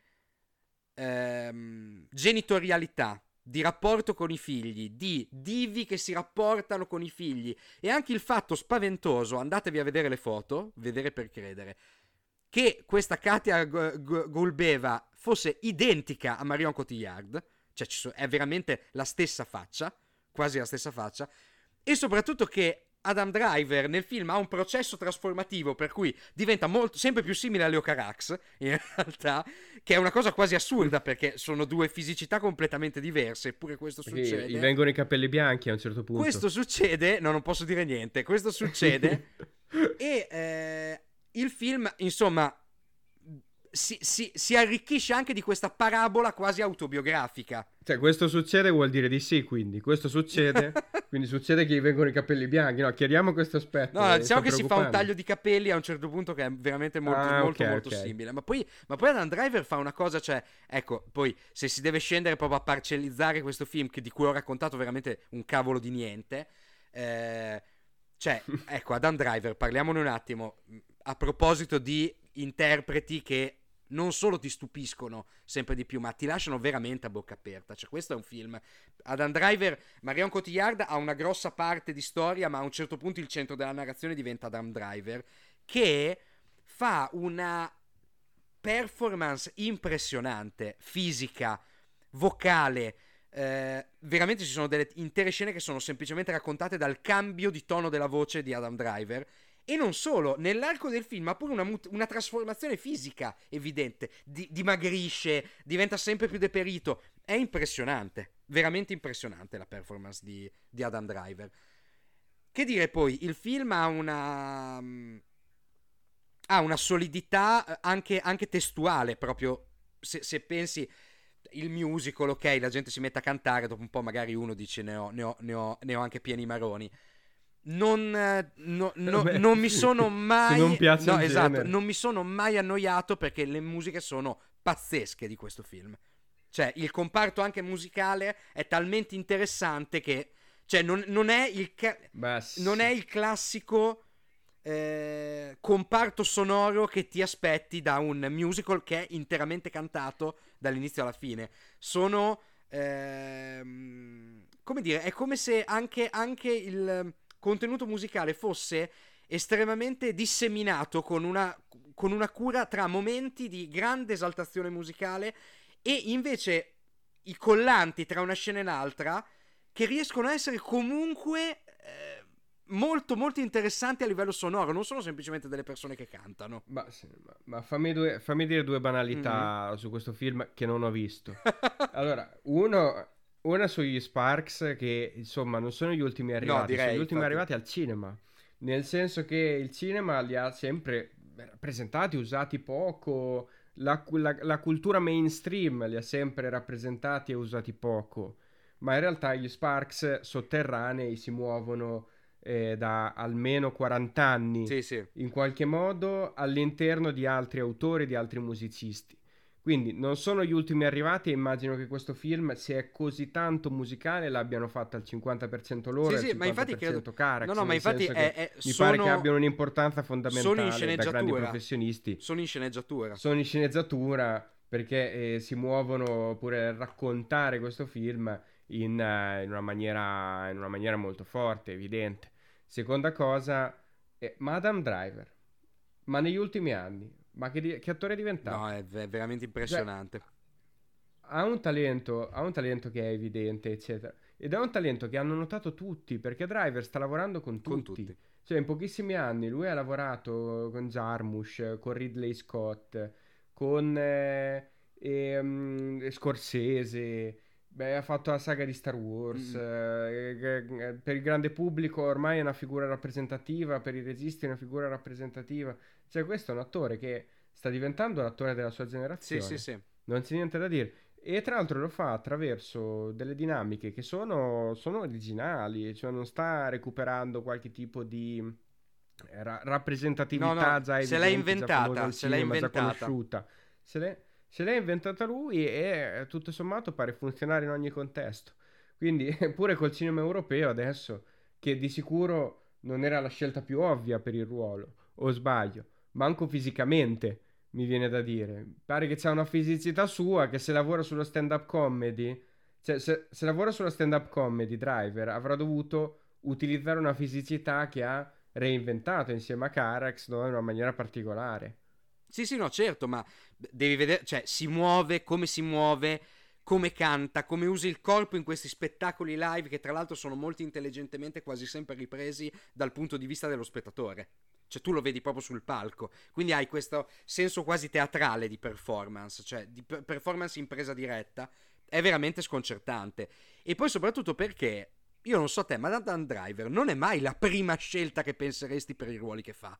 ehm, genitorialità, di rapporto con i figli, di divi che si rapportano con i figli e anche il fatto spaventoso, andatevi a vedere le foto, vedere per credere, che questa Katia Gulbeva fosse identica a Marion Cotillard, cioè è veramente la stessa faccia, quasi la stessa faccia, e soprattutto che Adam Driver nel film ha un processo trasformativo per cui diventa molto, sempre più simile a Leo Carax, in realtà, che è una cosa quasi assurda perché sono due fisicità completamente diverse, eppure questo perché succede. Gli vengono i capelli bianchi a un certo punto. Questo succede, no, non posso dire niente, questo succede e eh, il film, insomma, si, si, si, arricchisce anche di questa parabola quasi autobiografica. Cioè, questo succede vuol dire di sì, quindi. Questo succede, quindi succede che gli vengono i capelli bianchi. No, chiariamo questo aspetto. No, diciamo che si fa un taglio di capelli a un certo punto che è veramente molto, ah, molto, okay, molto okay. simile. Ma poi, ma poi Adam Driver fa una cosa, cioè, ecco, poi se si deve scendere proprio a parcellizzare questo film, che, di cui ho raccontato veramente un cavolo di niente, eh, cioè, ecco, Adam Driver, parliamone un attimo. A proposito di interpreti che non solo ti stupiscono sempre di più, ma ti lasciano veramente a bocca aperta. Cioè, questo è un film. Adam Driver, Marion Cotillard ha una grossa parte di storia, ma a un certo punto il centro della narrazione diventa Adam Driver, che fa una performance impressionante, fisica, vocale. Eh, veramente ci sono delle intere scene che sono semplicemente raccontate dal cambio di tono della voce di Adam Driver e non solo, nell'arco del film ha pure una, mut- una trasformazione fisica evidente. Di- dimagrisce, diventa sempre più deperito. È impressionante, veramente impressionante la performance di, di Adam Driver. Che dire poi, il film ha una. Mm, ha una solidità eh, anche, anche testuale, proprio se, se, pensi. Il musical, ok, la gente si mette a cantare, dopo un po' magari uno dice ne ho, ne ho, ne ho, ne ho anche pieni maroni non, eh, no, no, non, mi sono mai non no, esatto, non mi sono mai annoiato perché le musiche sono pazzesche di questo film. Cioè, il comparto anche musicale è talmente interessante che cioè non, non è il ca- non è il classico eh, comparto sonoro che ti aspetti da un musical che è interamente cantato dall'inizio alla fine. Sono ehm, come dire, è come se anche, anche il contenuto musicale fosse estremamente disseminato con una, con una cura tra momenti di grande esaltazione musicale e invece i collanti tra una scena e l'altra che riescono a essere comunque eh, molto molto interessanti a livello sonoro, non sono semplicemente delle persone che cantano. Ma, sì, ma, ma fammi, due, fammi, dire due banalità mm-hmm. su questo film che non ho visto. allora, uno una sugli Sparks che insomma non sono gli ultimi arrivati, no, direi, sono gli ultimi infatti. arrivati al cinema. Nel senso che il cinema li ha sempre rappresentati, usati poco. La, la, la, cultura mainstream li ha sempre rappresentati e usati poco. Ma in realtà gli Sparks sotterranei si muovono eh, da almeno 40 anni sì, sì. in qualche modo all'interno di altri autori, di altri musicisti. Quindi non sono gli ultimi arrivati e immagino che questo film, se è così tanto musicale, l'abbiano fatto al 50% loro sì, e 50% ma infatti credo... Carax. No, no, ma infatti è, è, mi sono... pare che abbiano un'importanza fondamentale da grandi professionisti. Sono in sceneggiatura. Sono in sceneggiatura perché eh, si muovono pure a raccontare questo film in, uh, in, una maniera, in, una maniera, molto forte, evidente. Seconda cosa, eh, Madame Driver. Ma negli ultimi anni, ma che, che attore è diventato? No, è, è veramente impressionante. Cioè, ha, un talento, ha un talento che è evidente, eccetera. Ed è un talento che hanno notato tutti, perché Driver sta lavorando con tutti. Con tutti. Cioè, in pochissimi anni lui ha lavorato con Jarmusch, con Ridley Scott, con eh, eh, Scorsese. Beh, ha fatto la saga di Star Wars. Mm. Eh, per il grande pubblico ormai è una figura rappresentativa, per i registi è una figura rappresentativa. Cioè, questo è un attore che sta diventando l'attore della sua generazione. Sì, sì, sì. Non c'è niente da dire. E tra l'altro lo fa attraverso delle dinamiche che sono, sono originali, cioè non sta recuperando qualche tipo di eh, ra- rappresentatività no, no, già se l'è inventata, se l'è inventata. Se l'è, se l'è inventata lui e tutto sommato pare funzionare in ogni contesto. Quindi pure col cinema europeo adesso, che di sicuro non era la scelta più ovvia per il ruolo, o sbaglio? manco fisicamente, mi viene da dire. Pare che c'ha una fisicità sua che se lavora sullo stand-up comedy, cioè se, se lavora sullo stand-up comedy Driver avrà dovuto utilizzare una fisicità che ha reinventato insieme a Carax no? in una maniera particolare. Sì, sì, no, certo, ma devi vedere, cioè si muove, come si muove, come canta, come usa il corpo in questi spettacoli live che tra l'altro sono molto intelligentemente quasi sempre ripresi dal punto di vista dello spettatore. Cioè tu lo vedi proprio sul palco, quindi hai questo senso quasi teatrale di performance, cioè di performance in presa diretta, è veramente sconcertante. E poi soprattutto perché, io non so te, ma Dan Driver non è mai la prima scelta che penseresti per i ruoli che fa.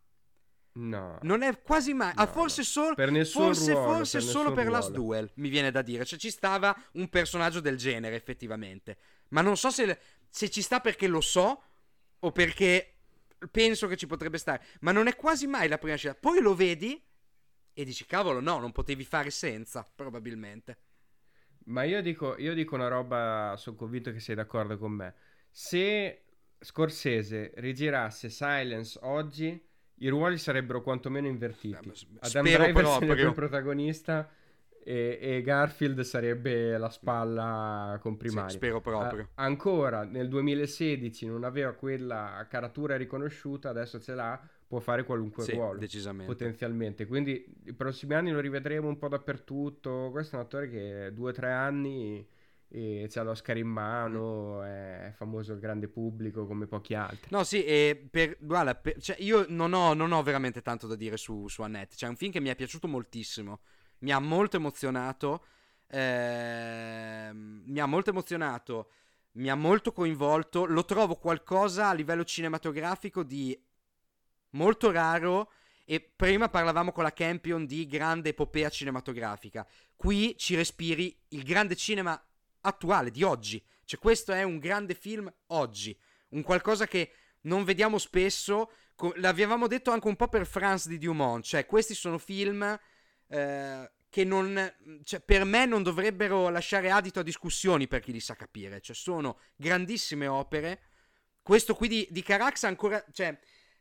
No. Non è quasi mai. ah, No, forse no. solo. Per nessun forse ruolo, forse per solo per Last ruolo. Duel, mi viene da dire. Cioè, ci stava un personaggio del genere, effettivamente. Ma non so se, se ci sta perché lo so o perché penso che ci potrebbe stare. Ma non è quasi mai la prima scena. Poi lo vedi e dici, cavolo, no, non potevi fare senza, probabilmente. Ma io dico, io dico una roba, sono convinto che sei d'accordo con me. Se Scorsese rigirasse Silence oggi, i ruoli sarebbero quantomeno invertiti. Adam spero Driver proprio. sarebbe il protagonista e, e Garfield sarebbe la spalla comprimaria. Sì, spero proprio. A- ancora nel 2016 non aveva quella caratura riconosciuta, adesso ce l'ha, può fare qualunque Sì, ruolo decisamente. potenzialmente. Quindi i prossimi anni lo rivedremo un po' dappertutto. Questo è un attore che due o tre anni e c'ha l'Oscar in mano, è famoso al grande pubblico come pochi altri. No, sì, e per, guarda, per- cioè, io non ho, non ho veramente tanto da dire su, su Annette. Cioè, è un film che mi è piaciuto moltissimo. Mi ha molto emozionato. ehm, mi ha molto emozionato. Mi ha molto coinvolto. Lo trovo qualcosa a livello cinematografico di molto raro. E prima parlavamo con la Campion di grande epopea cinematografica. Qui ci respiri il grande cinema attuale di oggi. Cioè, questo è un grande film oggi. Un qualcosa che non vediamo spesso. co- l'avevamo detto anche un po' per France di Dumont. Cioè, questi sono film eh, che non. Cioè, per me non dovrebbero lasciare adito a discussioni per chi li sa capire. Cioè, sono grandissime opere. Questo qui di, di Carax ancora. Cioè,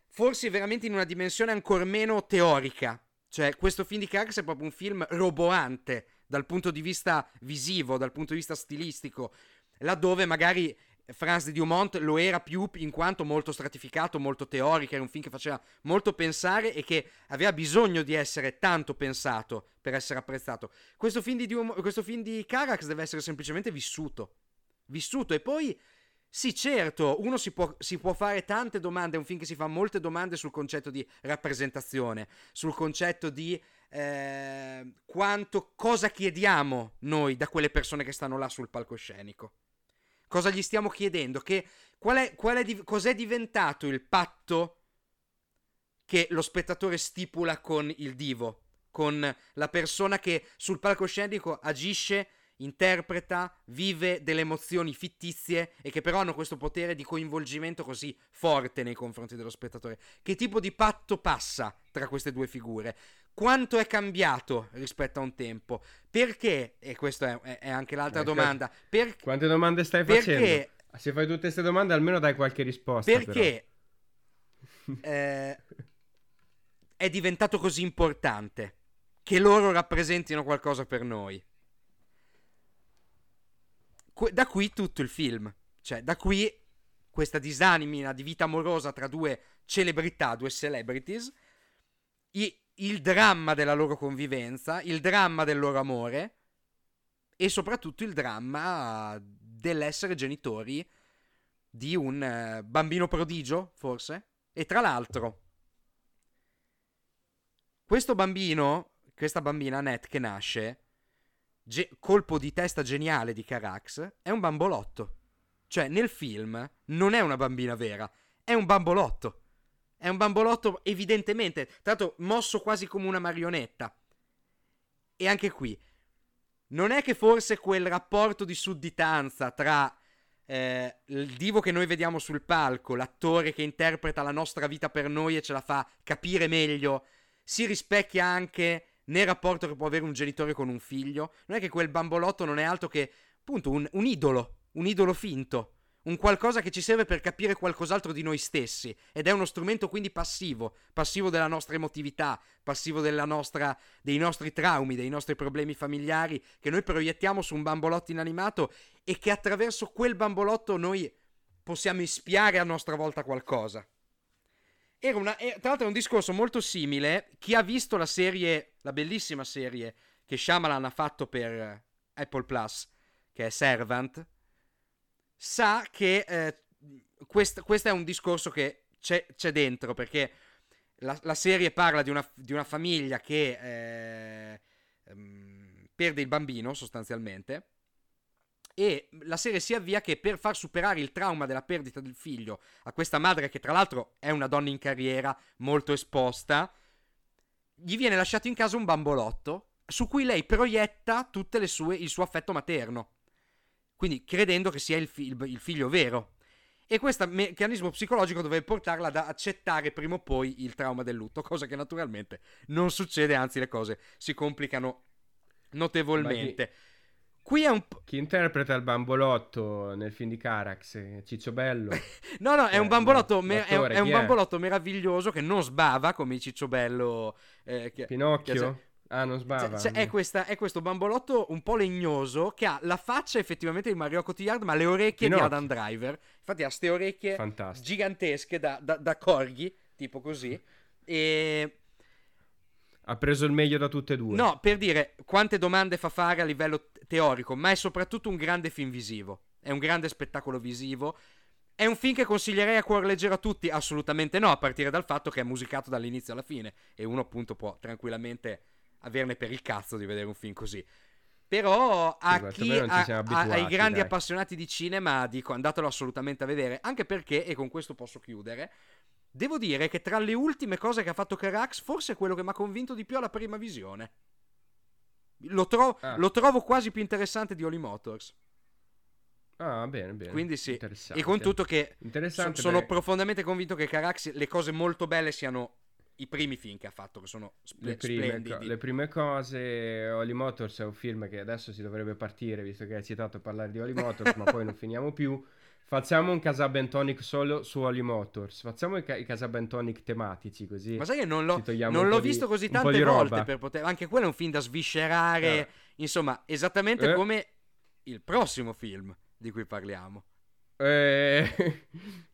forse veramente in una dimensione ancora meno teorica. Cioè, questo film di Carax è proprio un film roboante dal punto di vista visivo, dal punto di vista stilistico, laddove magari Franz di Dumont lo era più in quanto molto stratificato, molto teorico, era un film che faceva molto pensare e che aveva bisogno di essere tanto pensato per essere apprezzato. Questo film di, Dumont- questo film di Carax deve essere semplicemente vissuto. Vissuto e poi sì, certo, uno si può, si può fare tante domande, è un film che si fa molte domande sul concetto di rappresentazione, sul concetto di eh, quanto, cosa chiediamo noi da quelle persone che stanno là sul palcoscenico. Cosa gli stiamo chiedendo? Che, qual è, qual è cos'è diventato il patto che lo spettatore stipula con il divo, con la persona che sul palcoscenico agisce interpreta, vive delle emozioni fittizie e che però hanno questo potere di coinvolgimento così forte nei confronti dello spettatore. Che tipo di patto passa tra queste due figure? Quanto è cambiato rispetto a un tempo? Perché, e questa è, è anche l'altra Eh, domanda, per- Quante domande stai perché, facendo? Se fai tutte queste domande almeno dai qualche risposta. perché eh, è diventato così importante che loro rappresentino qualcosa per noi? Que- da qui tutto il film. Cioè, da qui questa disanimina di vita amorosa tra due celebrità, due celebrities, i- il dramma della loro convivenza, il dramma del loro amore e soprattutto il dramma dell'essere genitori di un eh, bambino prodigio, forse. E tra l'altro, questo bambino, questa bambina Annette che nasce, ge- colpo di testa geniale di Carax, è un bambolotto. Cioè, nel film non è una bambina vera, è un bambolotto. È un bambolotto evidentemente, l'altro mosso quasi come una marionetta. E anche qui, non è che forse quel rapporto di sudditanza tra eh, il divo che noi vediamo sul palco, l'attore che interpreta la nostra vita per noi e ce la fa capire meglio, si rispecchia anche nel rapporto che può avere un genitore con un figlio. Non è che quel bambolotto non è altro che, appunto, un, un idolo, un idolo finto, un qualcosa che ci serve per capire qualcos'altro di noi stessi ed è uno strumento quindi passivo, passivo della nostra emotività, passivo nostra, dei nostri traumi, dei nostri problemi familiari che noi proiettiamo su un bambolotto inanimato e che attraverso quel bambolotto noi possiamo ispiare a nostra volta qualcosa. Era una, tra l'altro è un discorso molto simile. Chi ha visto la serie, la bellissima serie che Shyamalan ha fatto per Apple Plus, che è Servant, sa che eh, quest- questo è un discorso che c'è, c'è dentro, perché la, la serie parla di una, di una famiglia che eh, ehm, perde il bambino sostanzialmente. E la serie si avvia che per far superare il trauma della perdita del figlio a questa madre, che tra l'altro è una donna in carriera, molto esposta, gli viene lasciato in casa un bambolotto su cui lei proietta tutto il suo affetto materno. Quindi credendo che sia il, fi- il figlio vero. E questo meccanismo psicologico dovrebbe portarla ad accettare prima o poi il trauma del lutto, cosa che naturalmente non succede, anzi le cose si complicano notevolmente. Qui è un po'... Chi interpreta il bambolotto nel film di Carax? Ciccio Bello? no, no, è un eh, bambolotto, me- è, è un bambolotto meraviglioso che non sbava come Ciccio Bello. Eh, che, Pinocchio? Che, Ah, non sbava. Cioè, è, questa, è, questo bambolotto un po' legnoso che ha la faccia effettivamente di Mario Cotillard, ma le orecchie Pinocchio. di Adam Driver. Infatti ha queste orecchie Fantastico. gigantesche da, da, da corgi, tipo così. E ha preso il meglio da tutte e due. No, per dire quante domande fa fare a livello teorico, ma è soprattutto un grande film visivo. È un grande spettacolo visivo. È un film che consiglierei a cuore leggero a tutti? Assolutamente no, a partire dal fatto che è musicato dall'inizio alla fine e uno appunto può tranquillamente averne per il cazzo di vedere un film così. Però a sì, chi, a, a, ai grandi dai. appassionati di cinema dico andatelo assolutamente a vedere, anche perché, e con questo posso chiudere, devo dire che tra le ultime cose che ha fatto Carax, forse è quello che mi ha convinto di più alla prima visione. Lo, tro- ah. lo trovo quasi più interessante di Holy Motors. Ah, bene, bene. Quindi sì. E con tutto che so- sono perché... profondamente convinto che Carax le cose molto belle siano i primi film che ha fatto, che sono spl- le, prime co- le prime cose. Holy Motors è un film che adesso si dovrebbe partire, visto che hai citato parlare di Holy Motors, ma poi non finiamo più. Facciamo un Casabentonic solo su Holy Motors. Facciamo i, ca- i Casabentonic tematici così. Ma sai che non, l'ho, non l'ho visto di, così tante volte per poter. Anche quello è un film da sviscerare. Eh. Insomma, esattamente eh. come il prossimo film di cui parliamo. Eh.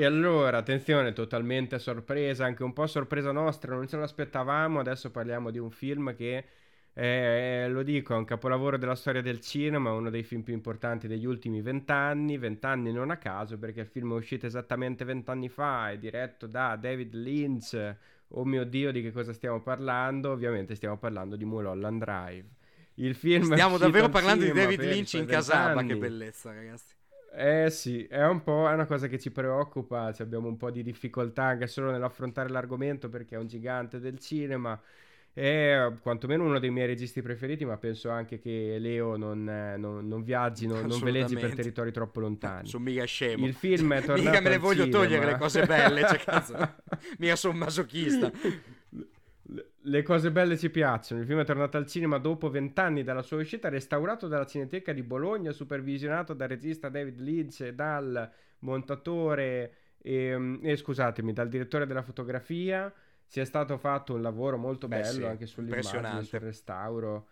E allora, attenzione, totalmente sorpresa, anche un po' sorpresa nostra, non ce l'aspettavamo, adesso parliamo di un film che, è, lo dico, è un capolavoro della storia del cinema, uno dei film più importanti degli ultimi vent'anni, vent'anni non a caso, perché il film è uscito esattamente vent'anni fa, è diretto da David Lynch, oh mio Dio di che cosa stiamo parlando, ovviamente stiamo parlando di Mulholland Drive. Il film Stiamo davvero parlando di David Lynch in Casaba, che bellezza ragazzi. Eh sì, è un po' è una cosa che ci preoccupa, abbiamo un po' di difficoltà anche solo nell'affrontare l'argomento perché è un gigante del cinema, è quantomeno uno dei miei registi preferiti, ma penso anche che Leo non, non, non viaggi, non, non veleggi per territori troppo lontani. Sono mica scemo. Il film è tornato Mica me le voglio cinema. togliere le cose belle, cioè cazzo, mica sono masochista. Le cose belle ci piacciono. Il film è tornato al cinema dopo vent'anni dalla sua uscita, restaurato dalla Cineteca di Bologna, supervisionato dal regista David Lynch e dal montatore e, ehm, e scusatemi, dal direttore della fotografia. Sia stato fatto un lavoro molto Beh, bello sì, anche sull'immagine, sul restauro.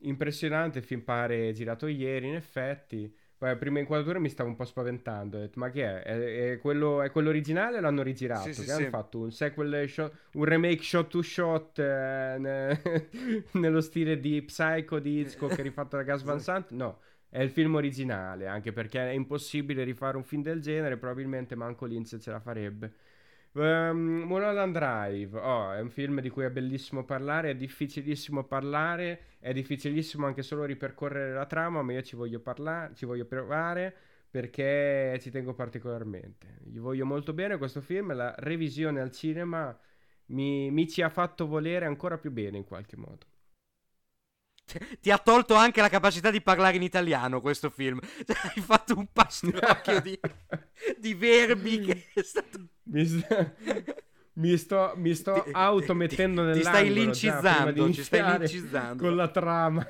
Impressionante, il film pare girato ieri, in effetti. Poi, prima inquadratura mi stavo un po' spaventando. Ho detto, ma che è? È, è, quello, è quello, originale o l'hanno rigirato? Sì, che sì. hanno fatto un sequel shot, un remake shot to shot eh, ne, nello stile di Psycho di Hitchcock rifatto da Gas Van Sant? No, è il film originale, anche perché è impossibile rifare un film del genere, probabilmente manco Linz ce la farebbe. Um, Mulholland Drive, oh, è un film di cui è bellissimo parlare, è difficilissimo parlare, è difficilissimo anche solo ripercorrere la trama, ma io ci voglio parlare, ci voglio provare perché ci tengo particolarmente. Gli voglio molto bene questo film, la revisione al cinema mi, mi ci ha fatto volere ancora più bene in qualche modo ti ha tolto anche la capacità di parlare in italiano questo film. Cioè, hai fatto un pastrocchio di, di, verbi che è stato... Mi, sta, mi sto, mi sto ti, automettendo nell'angolo. Ti stai lincizzando, ci stai lincizzando. Con la trama.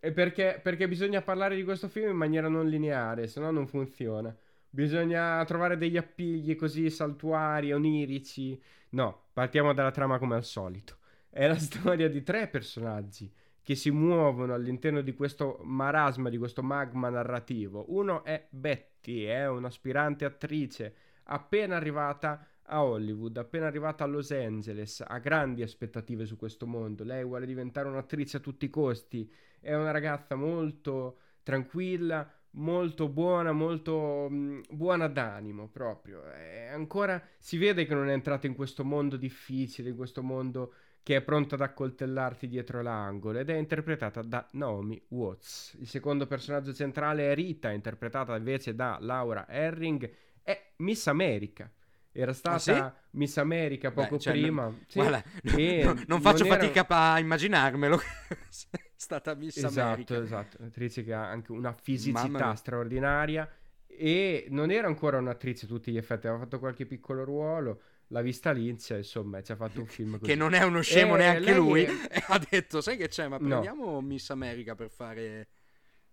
E perché, perché bisogna parlare di questo film in maniera non lineare, se no non funziona. Bisogna trovare degli appigli così saltuari, onirici. No, partiamo dalla trama come al solito. È la storia di tre personaggi che si muovono all'interno di questo marasma, di questo magma narrativo. Uno è Betty, è un'aspirante attrice appena arrivata a Hollywood, appena arrivata a Los Angeles, ha grandi aspettative su questo mondo. Lei vuole diventare un'attrice a tutti i costi. È una ragazza molto tranquilla, molto buona, molto mh, mm, buona d'animo proprio. È ancora si vede che non è entrata in questo mondo difficile, in questo mondo che è pronta ad accoltellarti dietro l'angolo ed è interpretata da Naomi Watts. Il secondo personaggio centrale è Rita, interpretata invece da Laura Herring, è Miss America. era stata Ah, sì? Miss America poco Beh, cioè, prima. non- Sì, guarda, e non, non faccio era- fatica a immaginarmelo. è stata Miss Esatto, America. esatto. Un'attrice che ha anche una fisicità straordinaria. E non era ancora un'attrice a tutti gli effetti, aveva fatto qualche piccolo ruolo. L'ha vista Lince, insomma, e ci ha fatto un film così. Che non è uno scemo Eh, neanche lui. è- E ha detto: Sai che c'è? Ma No. prendiamo Miss America per fare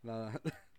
la.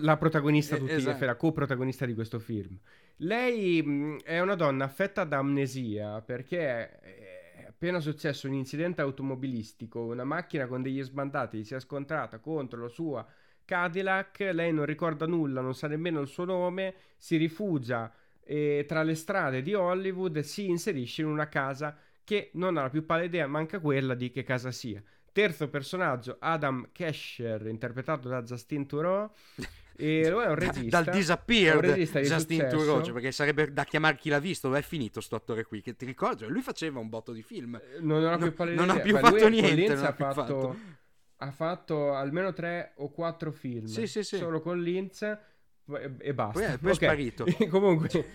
La protagonista, Eh, tutti esatto. la coprotagonista di questo film. Lei mh, è una donna affetta da amnesia perché è appena successo un incidente automobilistico, una macchina con degli sbandati si è scontrata contro la sua Cadillac, lei non ricorda nulla, non sa nemmeno il suo nome, si rifugia eh, tra le strade di Hollywood si inserisce in una casa che non ha la più pallida idea, manca quella di che casa sia. Terzo personaggio, Adam Kesher, interpretato da Justin Theroux. E lui è un regista. dal regista di Justin. Theroux, cioè, perché sarebbe da chiamare chi l'ha visto. Dove è finito sto attore qui? Che ti ricordi? Lui faceva un botto di film. Eh, Non ha No- più pallida non ha più fatto niente, non ha fatto, fatto. Ha fatto almeno tre o quattro film. Sì, sì, sì. Solo con Linz e, basta. Poi è- poi è Ok. sparito. Comunque,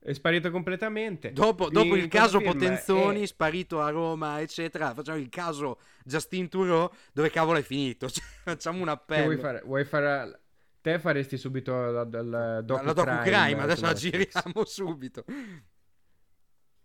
è sparito completamente. Dopo, dopo il caso Potenzoni, è- sparito a Roma, eccetera, facciamo il caso Justin Theroux, dove cavolo è finito? Cioè, facciamo un appello. vuoi fare? Vuoi fare... Te faresti subito la, la, la docu la docu-crime, adesso la giriamo subito.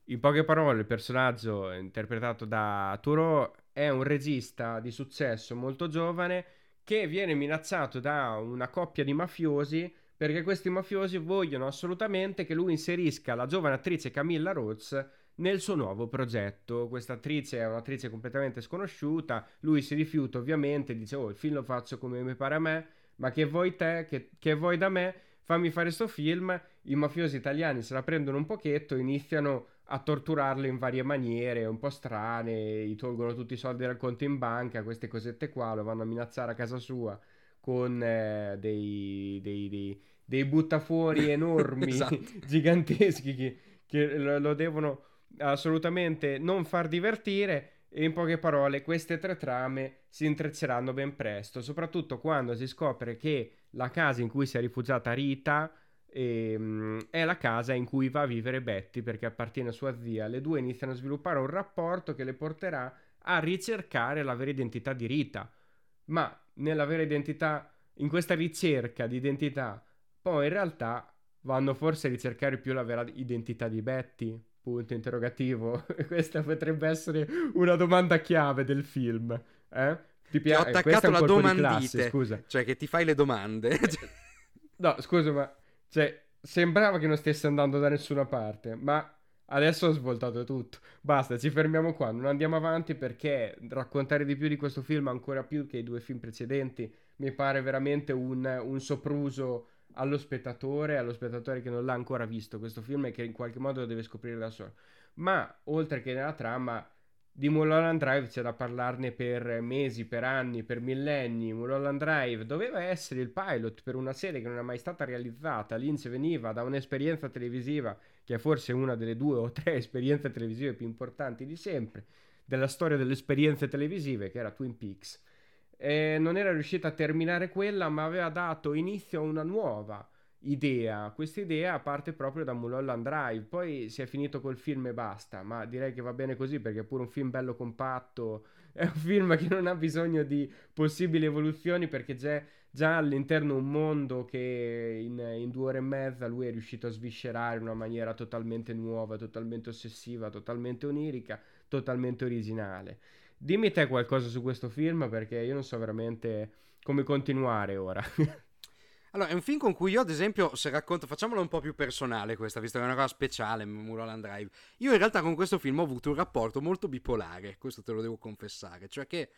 In poche parole, il personaggio interpretato da Turo è un regista di successo molto giovane che viene minacciato da una coppia di mafiosi perché questi mafiosi vogliono assolutamente che lui inserisca la giovane attrice Camilla Rhodes nel suo nuovo progetto. Questa attrice è un'attrice completamente sconosciuta, lui si rifiuta ovviamente, dice oh il film lo faccio come mi pare a me, ma che vuoi te, che, che vuoi da me, fammi fare sto film. I mafiosi italiani se la prendono un pochetto, iniziano a torturarlo in varie maniere, un po' strane, gli tolgono tutti i soldi dal conto in banca, queste cosette qua, lo vanno a minacciare a casa sua con eh, dei, dei, dei, dei buttafuori enormi, Esatto. giganteschi, che, che lo, lo devono assolutamente non far divertire. E in poche parole, queste tre trame si intrecceranno ben presto, soprattutto quando si scopre che la casa in cui si è rifugiata Rita ehm, è la casa in cui va a vivere Betty perché appartiene a sua zia. Le due iniziano a sviluppare un rapporto che le porterà a ricercare la vera identità di Rita. Ma nella vera identità, in questa ricerca di identità, poi in realtà vanno forse a ricercare più la vera identità di Betty? Punto interrogativo. Questa potrebbe essere una domanda chiave del film. Eh? Ti Ti ho piace? È attaccato la domandite, classe, scusa. cioè che ti fai le domande. No, scusa, ma cioè, sembrava che non stesse andando da nessuna parte, ma adesso ho svoltato tutto. Basta, ci fermiamo qua, non andiamo avanti perché raccontare di più di questo film, ancora più che i due film precedenti, mi pare veramente un, un sopruso allo spettatore, allo spettatore che non l'ha ancora visto questo film e che in qualche modo lo deve scoprire da solo. Ma oltre che nella trama di Mulholland Drive c'è da parlarne per mesi, per anni, per millenni. Mulholland Drive doveva essere il pilot per una serie che non è mai stata realizzata. Lynch veniva da un'esperienza televisiva che è forse una delle due o tre esperienze televisive più importanti di sempre della storia delle esperienze televisive, che era Twin Peaks. E non era riuscita a terminare quella, ma aveva dato inizio a una nuova idea. Questa idea parte proprio da Mulholland Drive. Poi si è finito col film e basta. Ma direi che va bene così perché è pure un film bello compatto. È un film che non ha bisogno di possibili evoluzioni perché c'è già all'interno un mondo che in, in due ore e mezza lui è riuscito a sviscerare in una maniera totalmente nuova, totalmente ossessiva, totalmente onirica, totalmente originale. Dimmi te qualcosa su questo film perché io non so veramente come continuare ora. Allora, è un film con cui io, ad esempio, se racconto, facciamolo un po' più personale questa, visto che è una cosa speciale, Mulholland Drive. Io in realtà con questo film ho avuto un rapporto molto bipolare, questo te lo devo confessare, cioè che,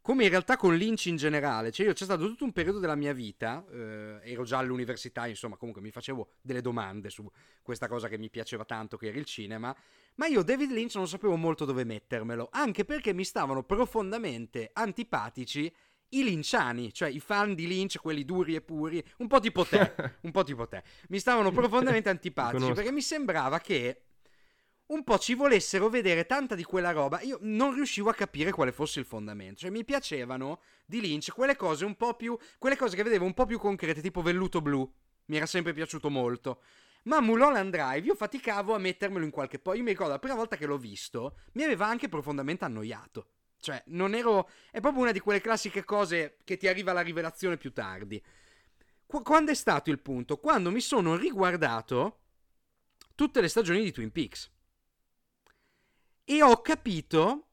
come in realtà con Lynch in generale, cioè io c'è stato tutto un periodo della mia vita, eh, ero già all'università, insomma, comunque mi facevo delle domande su questa cosa che mi piaceva tanto, che era il cinema, ma io David Lynch non sapevo molto dove mettermelo, anche perché mi stavano profondamente antipatici i linciani, cioè i fan di Lynch, quelli duri e puri, un po' tipo te, un po' tipo te, mi stavano profondamente antipatici perché mi sembrava che un po' ci volessero vedere tanta di quella roba. Io non riuscivo a capire quale fosse il fondamento. Cioè, mi piacevano di Lynch quelle cose un po' più. quelle cose che vedevo un po' più concrete, tipo velluto blu. mi era sempre piaciuto molto. Ma Mulholland Drive io faticavo a mettermelo in qualche po'. Io mi ricordo la prima volta che l'ho visto, mi aveva anche profondamente annoiato. Cioè, non ero. È proprio una di quelle classiche cose che ti arriva la rivelazione più tardi. Qu- quando è stato il punto? Quando mi sono riguardato tutte le stagioni di Twin Peaks. E ho capito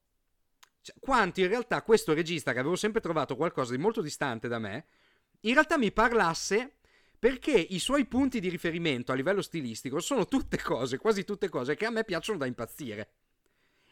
cioè, quanto in realtà questo regista, che avevo sempre trovato qualcosa di molto distante da me, in realtà mi parlasse perché i suoi punti di riferimento a livello stilistico sono tutte cose, quasi tutte cose che a me piacciono da impazzire.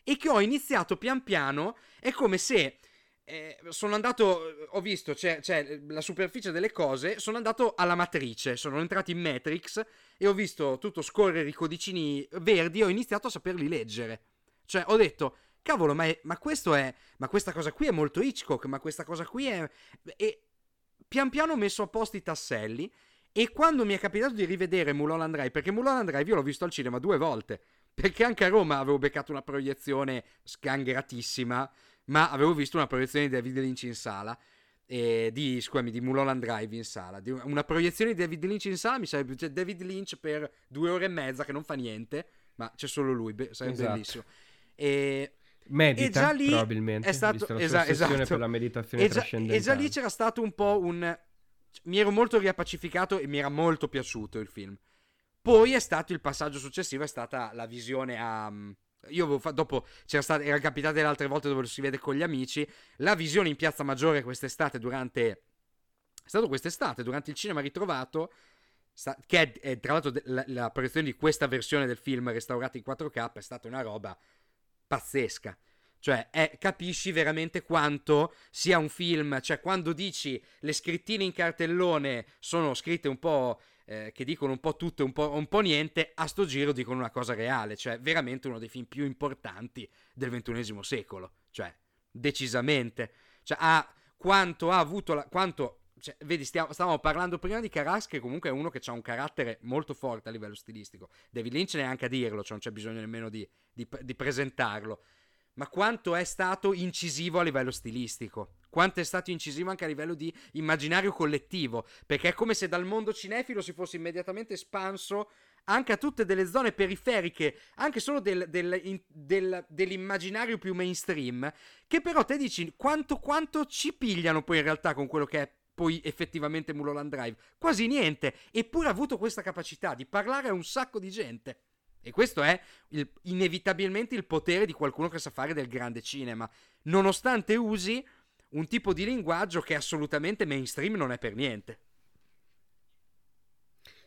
E che ho iniziato pian piano, è come se eh, sono andato, ho visto, c'è, c'è, la superficie delle cose, sono andato alla matrice, sono entrato in Matrix e ho visto tutto scorrere i codicini verdi e ho iniziato a saperli leggere. Cioè, ho detto, cavolo, ma, è, ma questo è, ma questa cosa qui è molto Hitchcock, ma questa cosa qui è... E pian piano ho messo a posto i tasselli e quando mi è capitato di rivedere Mulholland Drive, perché Mulholland Drive io l'ho visto al cinema due volte, perché anche a Roma avevo beccato una proiezione sgangheratissima, ma avevo visto una proiezione di David Lynch in sala. Eh, di, scusami, di Mulholland Drive in sala. Di una proiezione di David Lynch in sala mi sarebbe cioè David Lynch per due ore e mezza che non fa niente, ma c'è solo lui, be- sarebbe esatto. bellissimo. E, Medita, e già lì probabilmente, è stato esa- esatto. per la meditazione e già, e già lì c'era stato un po' un... Mi ero molto riappacificato e mi era molto piaciuto il film. Poi è stato il passaggio successivo, è stata la visione a io avevo fatto, dopo c'era stata, era capitato le altre volte dove lo si vede con gli amici. La visione in Piazza Maggiore quest'estate, durante. È stato quest'estate, durante il cinema ritrovato. Sta, che è, è, tra l'altro la, la proiezione di questa versione del film restaurata in 4K è stata una roba pazzesca. Cioè, è, capisci veramente quanto sia un film. Cioè, quando dici le scrittine in cartellone sono scritte un po' eh, che dicono un po' tutto e un un po' niente, a sto giro dicono una cosa reale, cioè veramente uno dei film più importanti del XXI secolo, cioè decisamente, cioè ha quanto ha avuto la, quanto cioè, vedi, stiamo, stavamo parlando prima di Caras, che comunque è uno che ha un carattere molto forte a livello stilistico. David Lynch neanche a dirlo, cioè non c'è bisogno nemmeno di, di, di presentarlo. Ma quanto è stato incisivo a livello stilistico, quanto è stato incisivo anche a livello di immaginario collettivo, perché è come se dal mondo cinefilo si fosse immediatamente espanso anche a tutte delle zone periferiche, anche solo del, del, in, del, dell'immaginario più mainstream, che però te dici quanto, quanto ci pigliano poi in realtà con quello che è poi effettivamente Mulholland Drive? Quasi niente, eppure ha avuto questa capacità di parlare a un sacco di gente. E questo è il, inevitabilmente il potere di qualcuno che sa fare del grande cinema, nonostante usi un tipo di linguaggio che assolutamente mainstream non è per niente.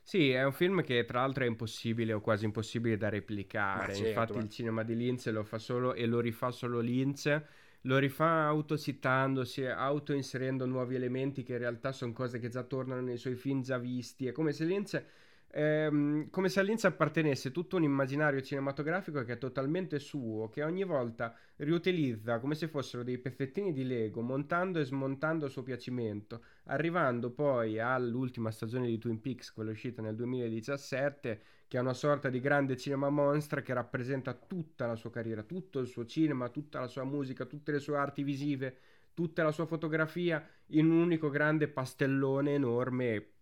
Sì, è un film che tra l'altro è impossibile o quasi impossibile da replicare. Certo, Infatti, il cinema di Linz lo fa solo e lo rifà solo Linz. Lo rifà autocitandosi, auto-inserendo nuovi elementi che in realtà sono cose che già tornano nei suoi film già visti. È come se Linz ehm, come se all'Inz appartenesse tutto un immaginario cinematografico che è totalmente suo, che ogni volta riutilizza come se fossero dei pezzettini di Lego, montando e smontando a suo piacimento, arrivando poi all'ultima stagione di Twin Peaks, quella uscita nel 2017, che è una sorta di grande cinema monstra che rappresenta tutta la sua carriera, tutto il suo cinema, tutta la sua musica, tutte le sue arti visive, tutta la sua fotografia in un unico grande pastellone enorme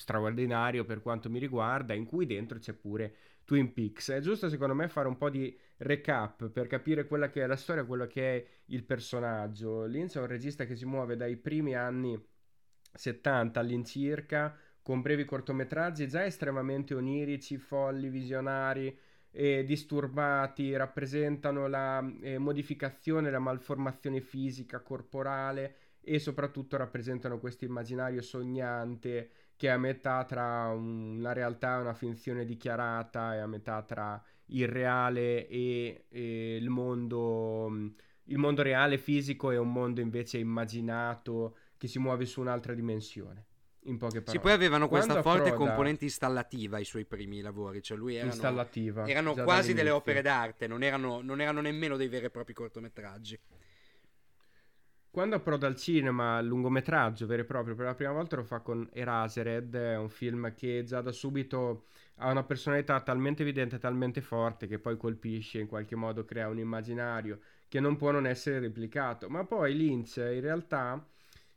straordinario per quanto mi riguarda, in cui dentro c'è pure Twin Peaks. È giusto secondo me fare un po' di recap per capire quella che è la storia, quello che è il personaggio. Linz è un regista che si muove dai primi anni 70 all'incirca, con brevi cortometraggi già estremamente onirici, folli, visionari e disturbati, rappresentano la eh, modificazione, la malformazione fisica, corporale e soprattutto rappresentano questo immaginario sognante che è a metà tra una realtà e una finzione dichiarata, è a metà tra il reale e, e il mondo, il mondo reale fisico e un mondo invece immaginato che si muove su un'altra dimensione. In poche parole. Sì, poi avevano questa Quando forte approda... componente installativa ai suoi primi lavori, cioè lui erano, installativa, erano quasi delle opere d'arte, non erano, non erano nemmeno dei veri e propri cortometraggi. Quando approda al cinema lungometraggio vero e proprio per la prima volta lo fa con Erasered, è un film che già da subito ha una personalità talmente evidente, talmente forte che poi colpisce, in qualche modo crea un immaginario che non può non essere replicato. Ma poi Lynch in realtà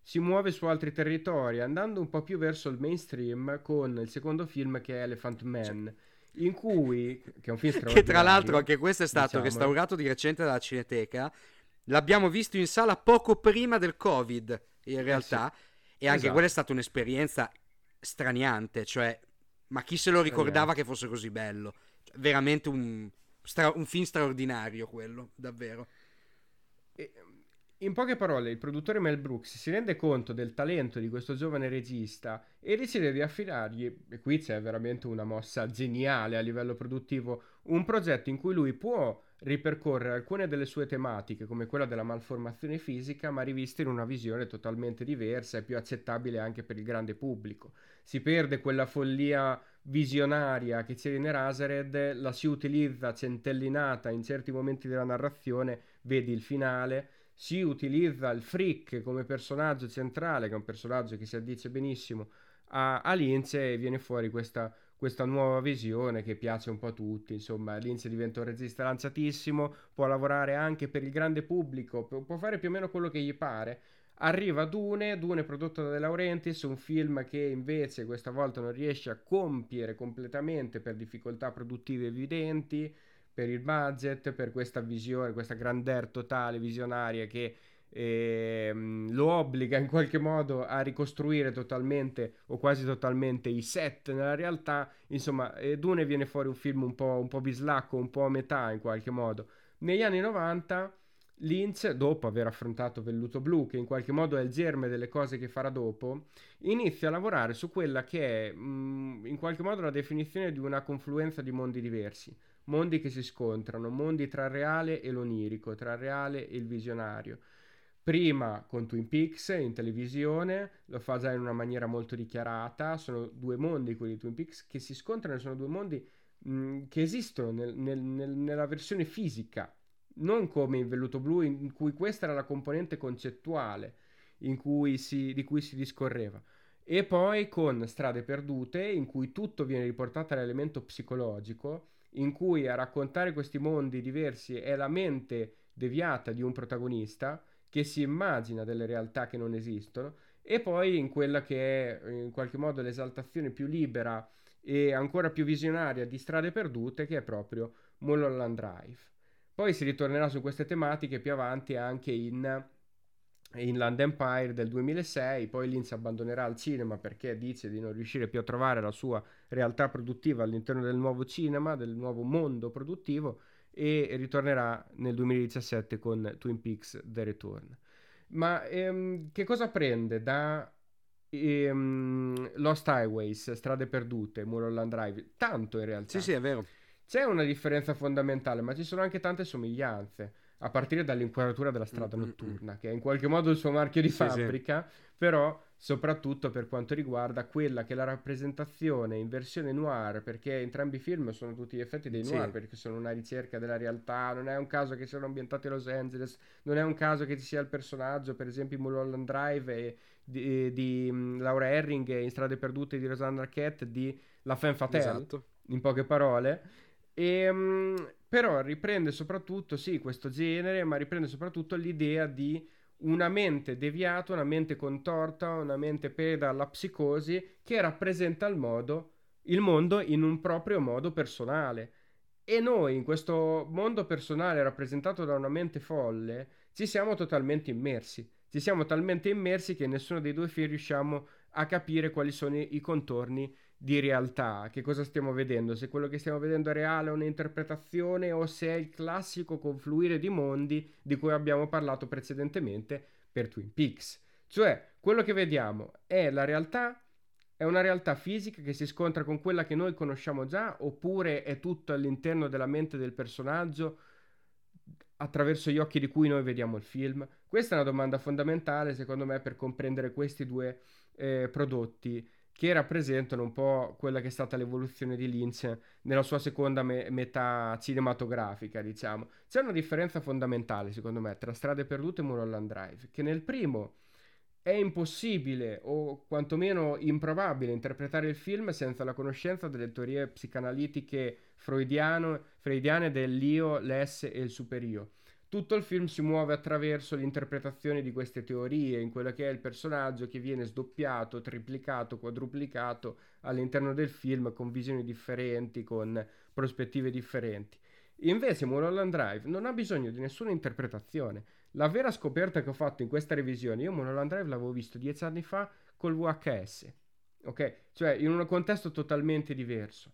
si muove su altri territori, andando un po' più verso il mainstream con il secondo film che è Elephant Man. In cui, che è un film Che tra l'altro anche questo è stato diciamo. restaurato di recente dalla Cineteca. L'abbiamo visto in sala poco prima del Covid, in realtà. Eh sì. E anche esatto. quella è stata un'esperienza straniante, cioè, ma chi se lo ricordava che fosse così bello? Cioè, veramente un, stra- un film straordinario quello, davvero. In poche parole, il produttore Mel Brooks si rende conto del talento di questo giovane regista e decide di affidargli, e qui c'è veramente una mossa geniale a livello produttivo, un progetto in cui lui può ripercorrere alcune delle sue tematiche, come quella della malformazione fisica, ma riviste in una visione totalmente diversa e più accettabile anche per il grande pubblico. Si perde quella follia visionaria che c'era in Erasered, la si utilizza centellinata in certi momenti della narrazione, vedi il finale si utilizza il Frick come personaggio centrale, che è un personaggio che si addice benissimo a, a Lince e viene fuori questa, questa nuova visione che piace un po' a tutti. Insomma, Lince diventa un regista lanciatissimo, può lavorare anche per il grande pubblico, può fare più o meno quello che gli pare. Arriva Dune, Dune prodotto da De Laurentiis, un film che invece questa volta non riesce a compiere completamente per difficoltà produttive evidenti per il budget, per questa visione, questa grandeur totale, visionaria che lo obbliga in qualche modo a ricostruire totalmente o quasi totalmente i set nella realtà. Insomma, eh, Dune viene fuori un film un po', un po' bislacco, un po' a metà in qualche modo. Negli anni 90 Lynch, dopo aver affrontato Velluto Blu, che in qualche modo è il germe delle cose che farà dopo, inizia a lavorare su quella che è mh, in qualche modo la definizione di una confluenza di mondi diversi mondi che si scontrano, mondi tra il reale e l'onirico, tra il reale e il visionario. Prima con Twin Peaks in televisione, lo fa già in una maniera molto dichiarata, sono due mondi quelli di Twin Peaks che si scontrano, sono due mondi mh, che esistono nel, nel, nel, nella versione fisica, non come in Velluto Blu in cui questa era la componente concettuale cui si, di cui si discorreva. E poi con Strade Perdute, in cui tutto viene riportato all'elemento psicologico, in cui a raccontare questi mondi diversi è la mente deviata di un protagonista che si immagina delle realtà che non esistono e poi in quella che è in qualche modo l'esaltazione più libera e ancora più visionaria di Strade Perdute che è proprio Mulholland Drive. Poi si ritornerà su queste tematiche più avanti anche in Inland Empire del 2006, poi Lynch abbandonerà il cinema perché dice di non riuscire più a trovare la sua realtà produttiva all'interno del nuovo cinema, del nuovo mondo produttivo e ritornerà nel 2017 con Twin Peaks The Return. Ma ehm, che cosa prende da ehm, Lost Highways, Strade Perdute, Mulholland Drive? Tanto in realtà. Sì, sì, è vero. C'è una differenza fondamentale, ma ci sono anche tante somiglianze a partire dall'inquadratura della strada mm-hmm. notturna, che è in qualche modo il suo marchio di sì, fabbrica, sì. però soprattutto per quanto riguarda quella che è la rappresentazione in versione noir, perché entrambi i film sono tutti gli effetti dei noir, sì. perché sono una ricerca della realtà, non è un caso che siano ambientati a Los Angeles, non è un caso che ci sia il personaggio, per esempio in Mulholland Drive e di, di um, Laura Herring in Strade Perdute di Rosanna Arquette di La Femme Fatale, esatto. in poche parole. E, um, però riprende soprattutto, sì, questo genere, ma riprende soprattutto l'idea di una mente deviata, una mente contorta, una mente preda alla psicosi che rappresenta il, modo, il mondo in un proprio modo personale. E noi, in questo mondo personale rappresentato da una mente folle, ci siamo totalmente immersi. Ci siamo talmente immersi che nessuno dei due film riusciamo a capire quali sono i contorni di realtà, che cosa stiamo vedendo, se quello che stiamo vedendo è reale o un'interpretazione o se è il classico confluire di mondi di cui abbiamo parlato precedentemente per Twin Peaks. Cioè, quello che vediamo è la realtà, è una realtà fisica che si scontra con quella che noi conosciamo già oppure è tutto all'interno della mente del personaggio attraverso gli occhi di cui noi vediamo il film? Questa è una domanda fondamentale secondo me per comprendere questi due eh, prodotti che rappresentano un po' quella che è stata l'evoluzione di Lynch nella sua seconda me- metà cinematografica, diciamo. C'è una differenza fondamentale, secondo me, tra Strade Perdute e Mulholland Drive, che nel primo è impossibile o quantomeno improbabile interpretare il film senza la conoscenza delle teorie psicanalitiche freudiane dell'io, l'esse e il superio. Tutto il film si muove attraverso l'interpretazione di queste teorie, in quello che è il personaggio che viene sdoppiato, triplicato, quadruplicato all'interno del film con visioni differenti, con prospettive differenti. Invece Mulholland Drive non ha bisogno di nessuna interpretazione. La vera scoperta che ho fatto in questa revisione, io Mulholland Drive l'avevo visto dieci anni fa col VHS, ok? Cioè in un contesto totalmente diverso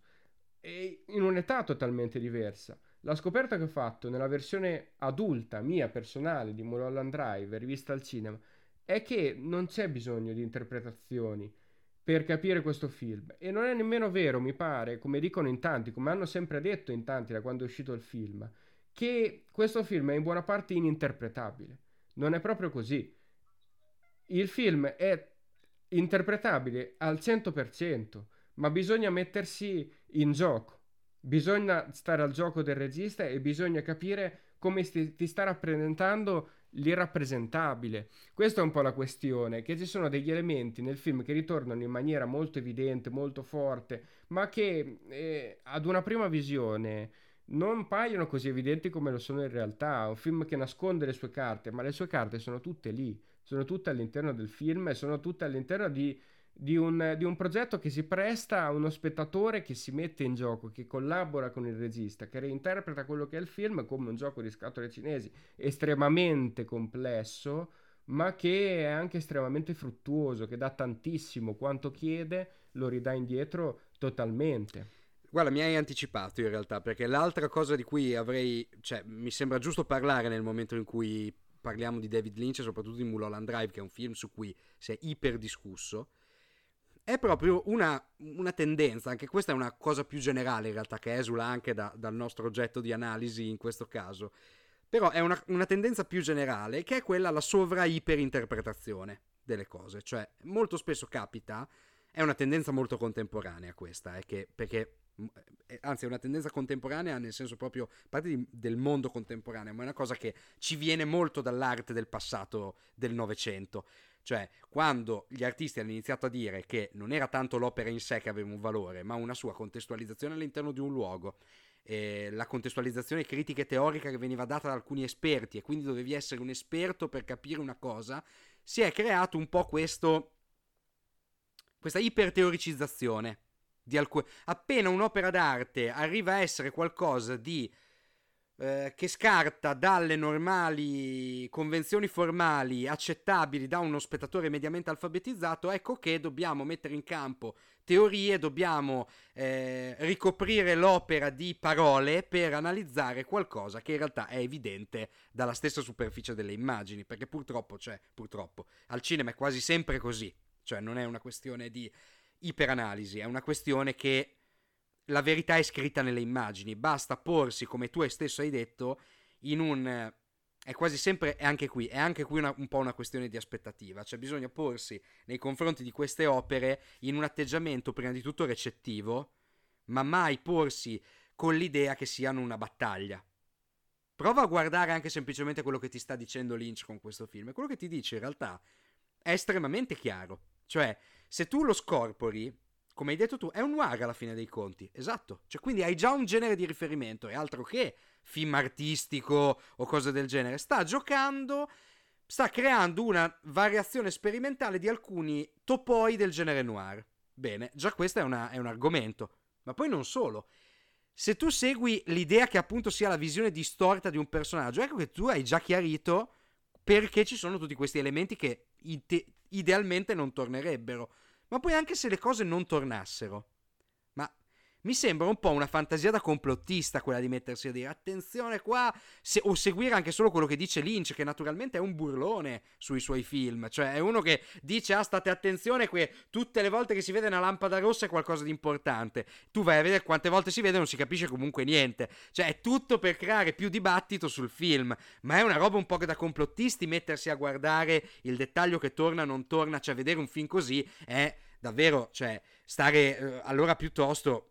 e in un'età totalmente diversa. La scoperta che ho fatto nella versione adulta, mia personale, di Mulholland Drive, rivista al cinema, è che non c'è bisogno di interpretazioni per capire questo film. E non è nemmeno vero, mi pare, come dicono in tanti, come hanno sempre detto in tanti da quando è uscito il film, che questo film è in buona parte ininterpretabile. Non è proprio così. Il film è interpretabile al 100%, ma bisogna mettersi in gioco. Bisogna stare al gioco del regista e bisogna capire come sti, ti sta rappresentando l'irrappresentabile. Questa è un po' la questione, che ci sono degli elementi nel film che ritornano in maniera molto evidente, molto forte, ma che eh, ad una prima visione non paiono così evidenti come lo sono in realtà. È un film che nasconde le sue carte, ma le sue carte sono tutte lì, sono tutte all'interno del film e sono tutte all'interno di di un, di un, progetto che si presta a uno spettatore che si mette in gioco, che collabora con il regista, che reinterpreta quello che è il film come un gioco di scatole cinesi estremamente complesso, ma che è anche estremamente fruttuoso, che dà tantissimo, quanto chiede lo ridà indietro totalmente. Guarda, mi hai anticipato in realtà, perché l'altra cosa di cui avrei, cioè, mi sembra giusto parlare nel momento in cui parliamo di David Lynch, soprattutto di Mulholland Drive, che è un film su cui si è iper discusso è proprio una, una, tendenza, anche questa è una cosa più generale in realtà che esula anche da, dal nostro oggetto di analisi in questo caso, però è una, una tendenza più generale che è quella alla sovra-iperinterpretazione delle cose, cioè molto spesso capita, è una tendenza molto contemporanea questa, è che, perché eh, anzi è una tendenza contemporanea nel senso proprio parte di, del mondo contemporaneo, ma è una cosa che ci viene molto dall'arte del passato del Novecento. Cioè, quando gli artisti hanno iniziato a dire che non era tanto l'opera in sé che aveva un valore, ma una sua contestualizzazione all'interno di un luogo, eh, la contestualizzazione critica e teorica che veniva data da alcuni esperti e quindi dovevi essere un esperto per capire una cosa, si è creato un po' questo, questa iperteoricizzazione. Di alcun... Appena un'opera d'arte arriva a essere qualcosa di eh, che scarta dalle normali convenzioni formali accettabili da uno spettatore mediamente alfabetizzato, ecco che dobbiamo mettere in campo teorie, dobbiamo eh, ricoprire l'opera di parole per analizzare qualcosa che in realtà è evidente dalla stessa superficie delle immagini, perché purtroppo, cioè, purtroppo, al cinema è quasi sempre così, cioè non è una questione di iperanalisi, è una questione che la verità è scritta nelle immagini, basta porsi, come tu stesso hai detto, in un... È quasi sempre, è anche qui, è anche qui una, un po' una questione di aspettativa, cioè bisogna porsi nei confronti di queste opere in un atteggiamento prima di tutto recettivo, ma mai porsi con l'idea che siano una battaglia. Prova a guardare anche semplicemente quello che ti sta dicendo Lynch con questo film, quello che ti dice in realtà è estremamente chiaro. Cioè, se tu lo scorpori, come hai detto tu, è un noir alla fine dei conti. Esatto. Cioè, quindi hai già un genere di riferimento, e altro che film artistico o cose del genere. Sta giocando, sta creando una variazione sperimentale di alcuni topoi del genere noir. Bene, già questo è, una, è un argomento. Ma poi non solo. Se tu segui l'idea che appunto sia la visione distorta di un personaggio, ecco che tu hai già chiarito perché ci sono tutti questi elementi che ide- idealmente non tornerebbero. Ma poi anche se le cose non tornassero. Mi sembra un po' una fantasia da complottista quella di mettersi a dire attenzione qua, se, o seguire anche solo quello che dice Lynch, che naturalmente è un burlone sui suoi film, cioè è uno che dice ah state attenzione che tutte le volte che si vede una lampada rossa è qualcosa di importante, tu vai a vedere quante volte si vede e non si capisce comunque niente, cioè è tutto per creare più dibattito sul film, ma è una roba un po' che da complottisti mettersi a guardare il dettaglio che torna non torna, cioè vedere un film così è davvero, cioè stare eh, allora piuttosto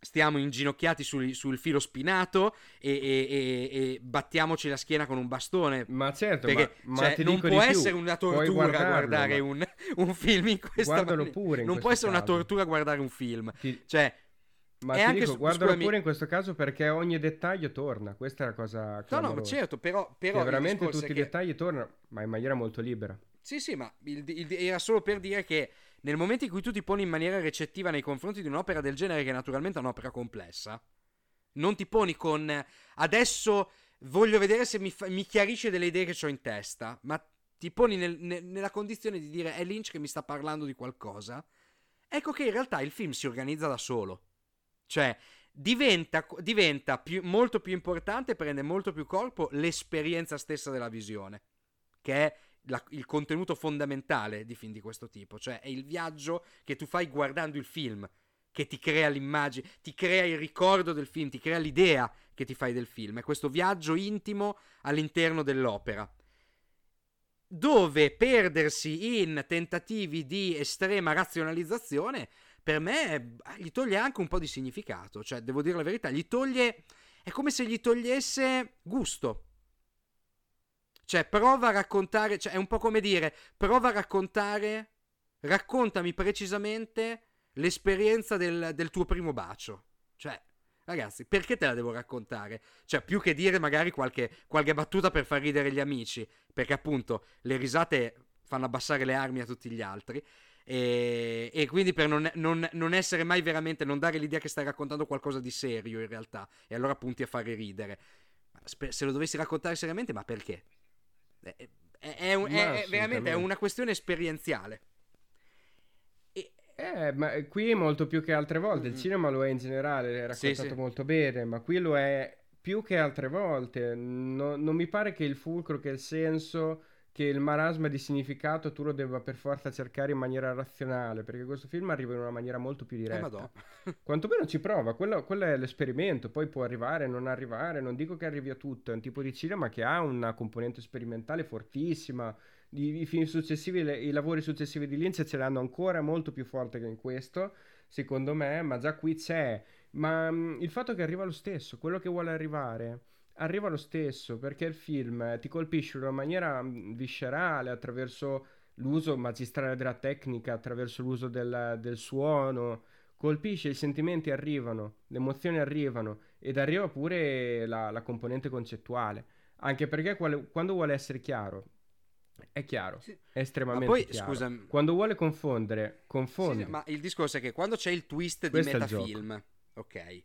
stiamo inginocchiati sul, sul filo spinato e, e, e, e, battiamoci la schiena con un bastone. Ma certo, perché ma, ma cioè, non può essere una tortura guardare ma... un, un, film in questa Guardalo maniera. pure. non può essere caso. una tortura guardare un film. Ti... Cioè, Ma ti anche dico, guardalo pure in questo caso perché ogni dettaglio torna. Questa è la cosa No, no, certo, però... però veramente tutti i che... dettagli tornano, ma in maniera molto libera. Sì, sì, ma il, il, era solo per dire che nel momento in cui tu ti poni in maniera recettiva nei confronti di un'opera del genere, che naturalmente è un'opera complessa, non ti poni con adesso voglio vedere se mi, fa, mi chiarisce delle idee che ho in testa, ma ti poni nel, ne, nella condizione di dire è Lynch che mi sta parlando di qualcosa. Ecco che in realtà il film si organizza da solo. Cioè, diventa, diventa più, molto più importante, prende molto più corpo l'esperienza stessa della visione, che è la, il contenuto fondamentale di film di questo tipo, cioè è il viaggio che tu fai guardando il film, che ti crea l'immagine, ti crea il ricordo del film, ti crea l'idea che ti fai del film, è questo viaggio intimo all'interno dell'opera. Dove perdersi in tentativi di estrema razionalizzazione per me gli toglie anche un po' di significato, cioè devo dire la verità, gli toglie è come se gli togliesse gusto. Cioè, prova a raccontare, cioè, è un po' come dire, prova a raccontare, raccontami precisamente l'esperienza del, del tuo primo bacio. Cioè, ragazzi, perché te la devo raccontare? Cioè, più che dire magari qualche, qualche battuta per far ridere gli amici, perché appunto le risate fanno abbassare le armi a tutti gli altri. E, e, quindi per non, non, non, essere mai veramente, non dare l'idea che stai raccontando qualcosa di serio in realtà, e allora punti a fare ridere. Se lo dovessi raccontare seriamente, ma perché? È, è, è, un, è veramente una questione esperienziale. Eh, ma qui molto più che altre volte. Mm-hmm. Il cinema lo è in generale, è raccontato sì, sì. molto bene, ma qui lo è più che altre volte. No, non mi pare che il fulcro, che il senso, che il marasma di significato tu lo debba per forza cercare in maniera razionale, perché questo film arriva in una maniera molto più eh, diretta. Eh, Quantomeno ci prova, quello, quello, è l'esperimento, poi può arrivare, non arrivare, non dico che arrivi a tutto, è un tipo di cinema che ha una componente sperimentale fortissima i, i film successivi, le, i lavori successivi di Lynch ce l'hanno ancora molto più forte che in questo, secondo me, ma già qui c'è. Ma mh, mm, il fatto che arriva lo stesso, quello che vuole arrivare, arriva lo stesso, perché il film ti colpisce in una maniera mm, viscerale attraverso l'uso magistrale della tecnica, attraverso l'uso del, del suono, colpisce, i sentimenti arrivano, le emozioni arrivano ed arriva pure la, la componente concettuale. Anche perché quale, quando vuole essere chiaro, è chiaro, sì. è estremamente ma poi, chiaro. Scusa, quando vuole confondere, confonde. Sì, ma il discorso è che quando c'è il twist Questo di metafilm, ok?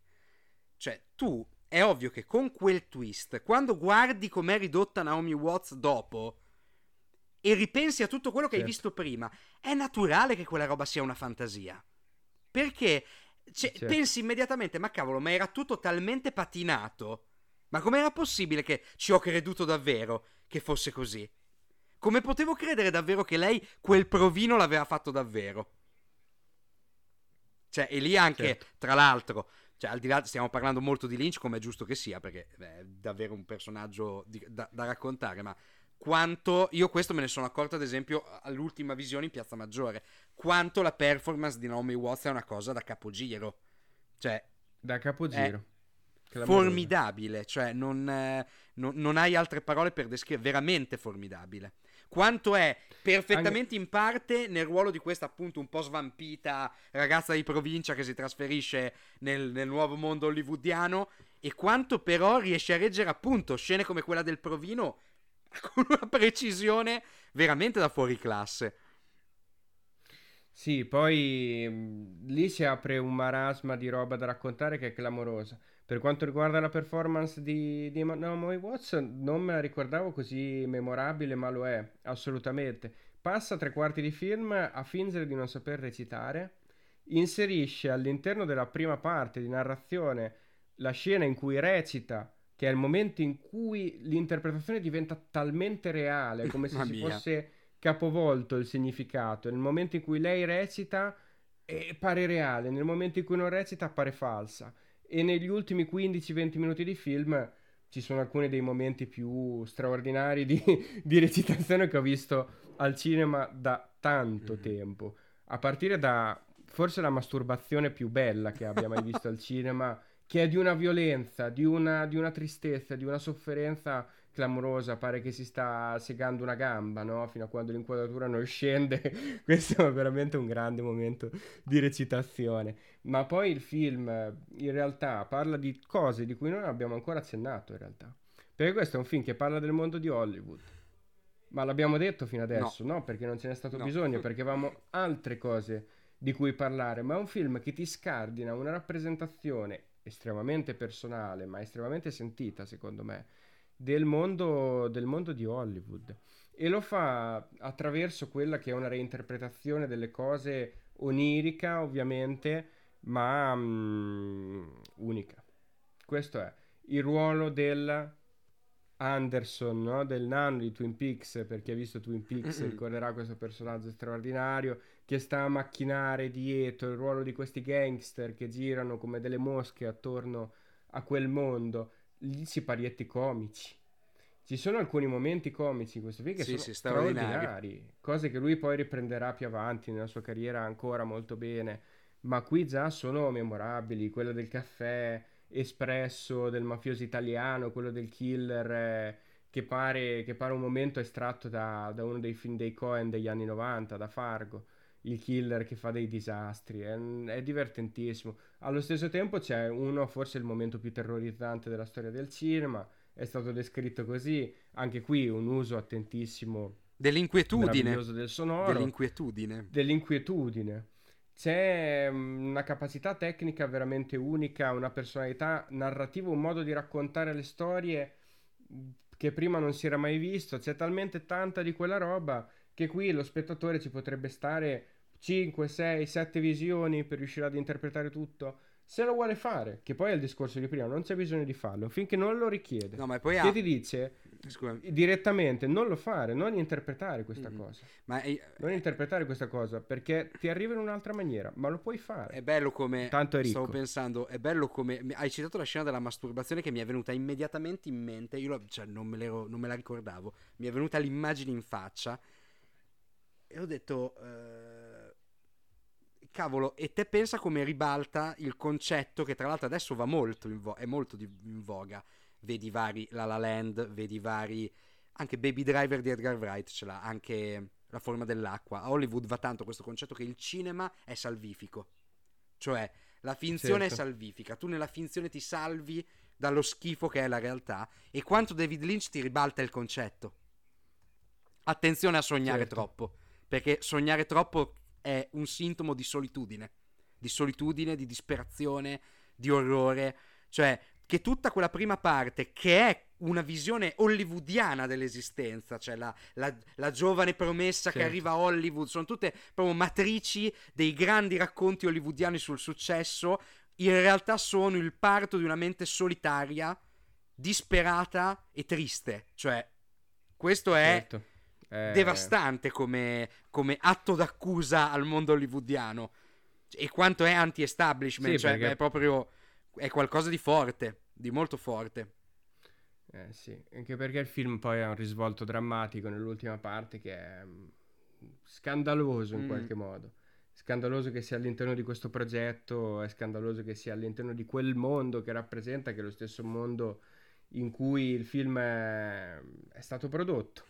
Cioè, tu è ovvio che con quel twist, quando guardi com'è ridotta Naomi Watts dopo e ripensi a tutto quello che certo. hai visto prima, è naturale che quella roba sia una fantasia. Perché cioè, certo. pensi immediatamente, ma cavolo, ma era tutto talmente patinato. Ma com'era possibile che ci ho creduto davvero che fosse così? Come potevo credere davvero che lei quel provino l'aveva fatto davvero? Cioè, e lì anche, certo. tra l'altro, cioè, al di là, stiamo parlando molto di Lynch, come è giusto che sia, perché beh, è davvero un personaggio di, da, da, raccontare, ma quanto, io questo me ne sono accorto ad esempio all'ultima visione in Piazza Maggiore, quanto la performance di Naomi Watts è una cosa da capogiro. Cioè, da capogiro. Formidabile, cioè non, eh, non, non hai altre parole per descrivere, veramente formidabile quanto è perfettamente Anche... in parte nel ruolo di questa appunto un po' svampita ragazza di provincia che si trasferisce nel, nel nuovo mondo hollywoodiano e quanto però riesce a reggere appunto scene come quella del provino con una precisione veramente da fuori classe. Sì, poi mh, lì si apre un marasma di roba da raccontare che è clamorosa. Per quanto riguarda la performance di, di Naomi Watts, non me la ricordavo così memorabile, ma lo è, assolutamente. Passa tre quarti di film a fingere di non saper recitare, inserisce all'interno della prima parte di narrazione la scena in cui recita, che è il momento in cui l'interpretazione diventa talmente reale, come se si fosse capovolto il significato. Nel momento in cui lei recita, eh, pare reale, nel momento in cui non recita, appare falsa e negli ultimi 15-20 minuti di film ci sono alcuni dei momenti più straordinari di, di recitazione che ho visto al cinema da tanto mm-hmm. tempo, a partire da forse la masturbazione più bella che abbia mai visto al cinema, che è di una violenza, di una, di una tristezza, di una sofferenza clamorosa, pare che si sta segando una gamba, no? Fino a quando l'inquadratura non scende. Questo è veramente un grande momento di recitazione. Ma poi il film in realtà parla di cose di cui non abbiamo ancora accennato in realtà. Perché questo è un film che parla del mondo di Hollywood. Ma l'abbiamo detto fino adesso, no? no? Perché non ce n'è stato no. bisogno, perché avevamo altre cose di cui parlare, ma è un film che ti scardina una rappresentazione estremamente personale, ma estremamente sentita, secondo me, del mondo, del mondo di Hollywood. E lo fa attraverso quella che è una reinterpretazione delle cose onirica, ovviamente, ma um, unica. Questo è il ruolo del Anderson, no? del nano di Twin Peaks, per chi ha visto Twin Peaks ricorderà questo personaggio straordinario che sta a macchinare dietro il ruolo di questi gangster che girano come delle mosche attorno a quel mondo, gli siparietti comici. Ci sono alcuni momenti comici in questo film che sì, sono sì, straordinari, cose che lui poi riprenderà più avanti nella sua carriera ancora molto bene, ma qui già sono memorabili, quello del caffè espresso del mafioso italiano, quello del killer eh, che, pare, che, pare, un momento estratto da, da, uno dei film dei Cohen degli anni 90, da Fargo. Il killer che fa dei disastri, è, è divertentissimo. Allo stesso tempo c'è uno, forse il momento più terrorizzante della storia del cinema, è stato descritto così, anche qui un uso attentissimo dell'inquietudine del sonoro, dell'inquietudine. dell'inquietudine c'è mm, una capacità tecnica veramente unica, una personalità narrativa, un modo di raccontare le storie mm, che prima non si era mai visto. C'è talmente tanta di quella roba che qui lo spettatore ci potrebbe stare 5, 6, 7 visioni per riuscire ad interpretare tutto. Se lo vuole fare, che poi è il discorso di prima, non c'è bisogno di farlo finché non lo richiede. No, ma poi ha... ti dice Scusami. direttamente non lo fare, non interpretare questa mm-hmm. cosa. Ma è... Non interpretare questa cosa perché ti arriva in un'altra maniera, ma lo puoi fare. È bello come Tanto è ricco. stavo pensando, è bello come hai citato la scena della masturbazione che mi è venuta immediatamente in mente, io lo, cioè, non, me non, me la ricordavo, mi è venuta l'immagine in faccia e ho detto uh, cavolo, e te pensa come ribalta il concetto che tra l'altro adesso va molto in vo- è molto di- in voga vedi vari La La Land, vedi vari anche Baby Driver di Edgar Wright ce l'ha, anche La forma dell'acqua. A Hollywood va tanto questo concetto che il cinema è salvifico. Cioè, la finzione certo. è salvifica, tu nella finzione ti salvi dallo schifo che è la realtà e quanto David Lynch ti ribalta il concetto. Attenzione a sognare certo. troppo, perché sognare troppo è un sintomo di solitudine, di solitudine, di disperazione, di orrore. Cioè, che tutta quella prima parte, che è una visione hollywoodiana dell'esistenza, cioè la, la, la giovane promessa certo. che arriva a Hollywood, sono tutte proprio matrici dei grandi racconti hollywoodiani sul successo, in realtà sono il parto di una mente solitaria, disperata e triste. Cioè, questo è certo. Eh... devastante come, come, atto d'accusa al mondo hollywoodiano. E quanto è anti-establishment, sì, cioè perché... è proprio è qualcosa di forte, di molto forte. Eh sì, anche perché il film poi ha un risvolto drammatico nell'ultima parte che è mm, scandaloso in mm. qualche modo. Scandaloso che sia all'interno di questo progetto, è scandaloso che sia all'interno di quel mondo che rappresenta, che è lo stesso mondo in cui il film è, è stato prodotto.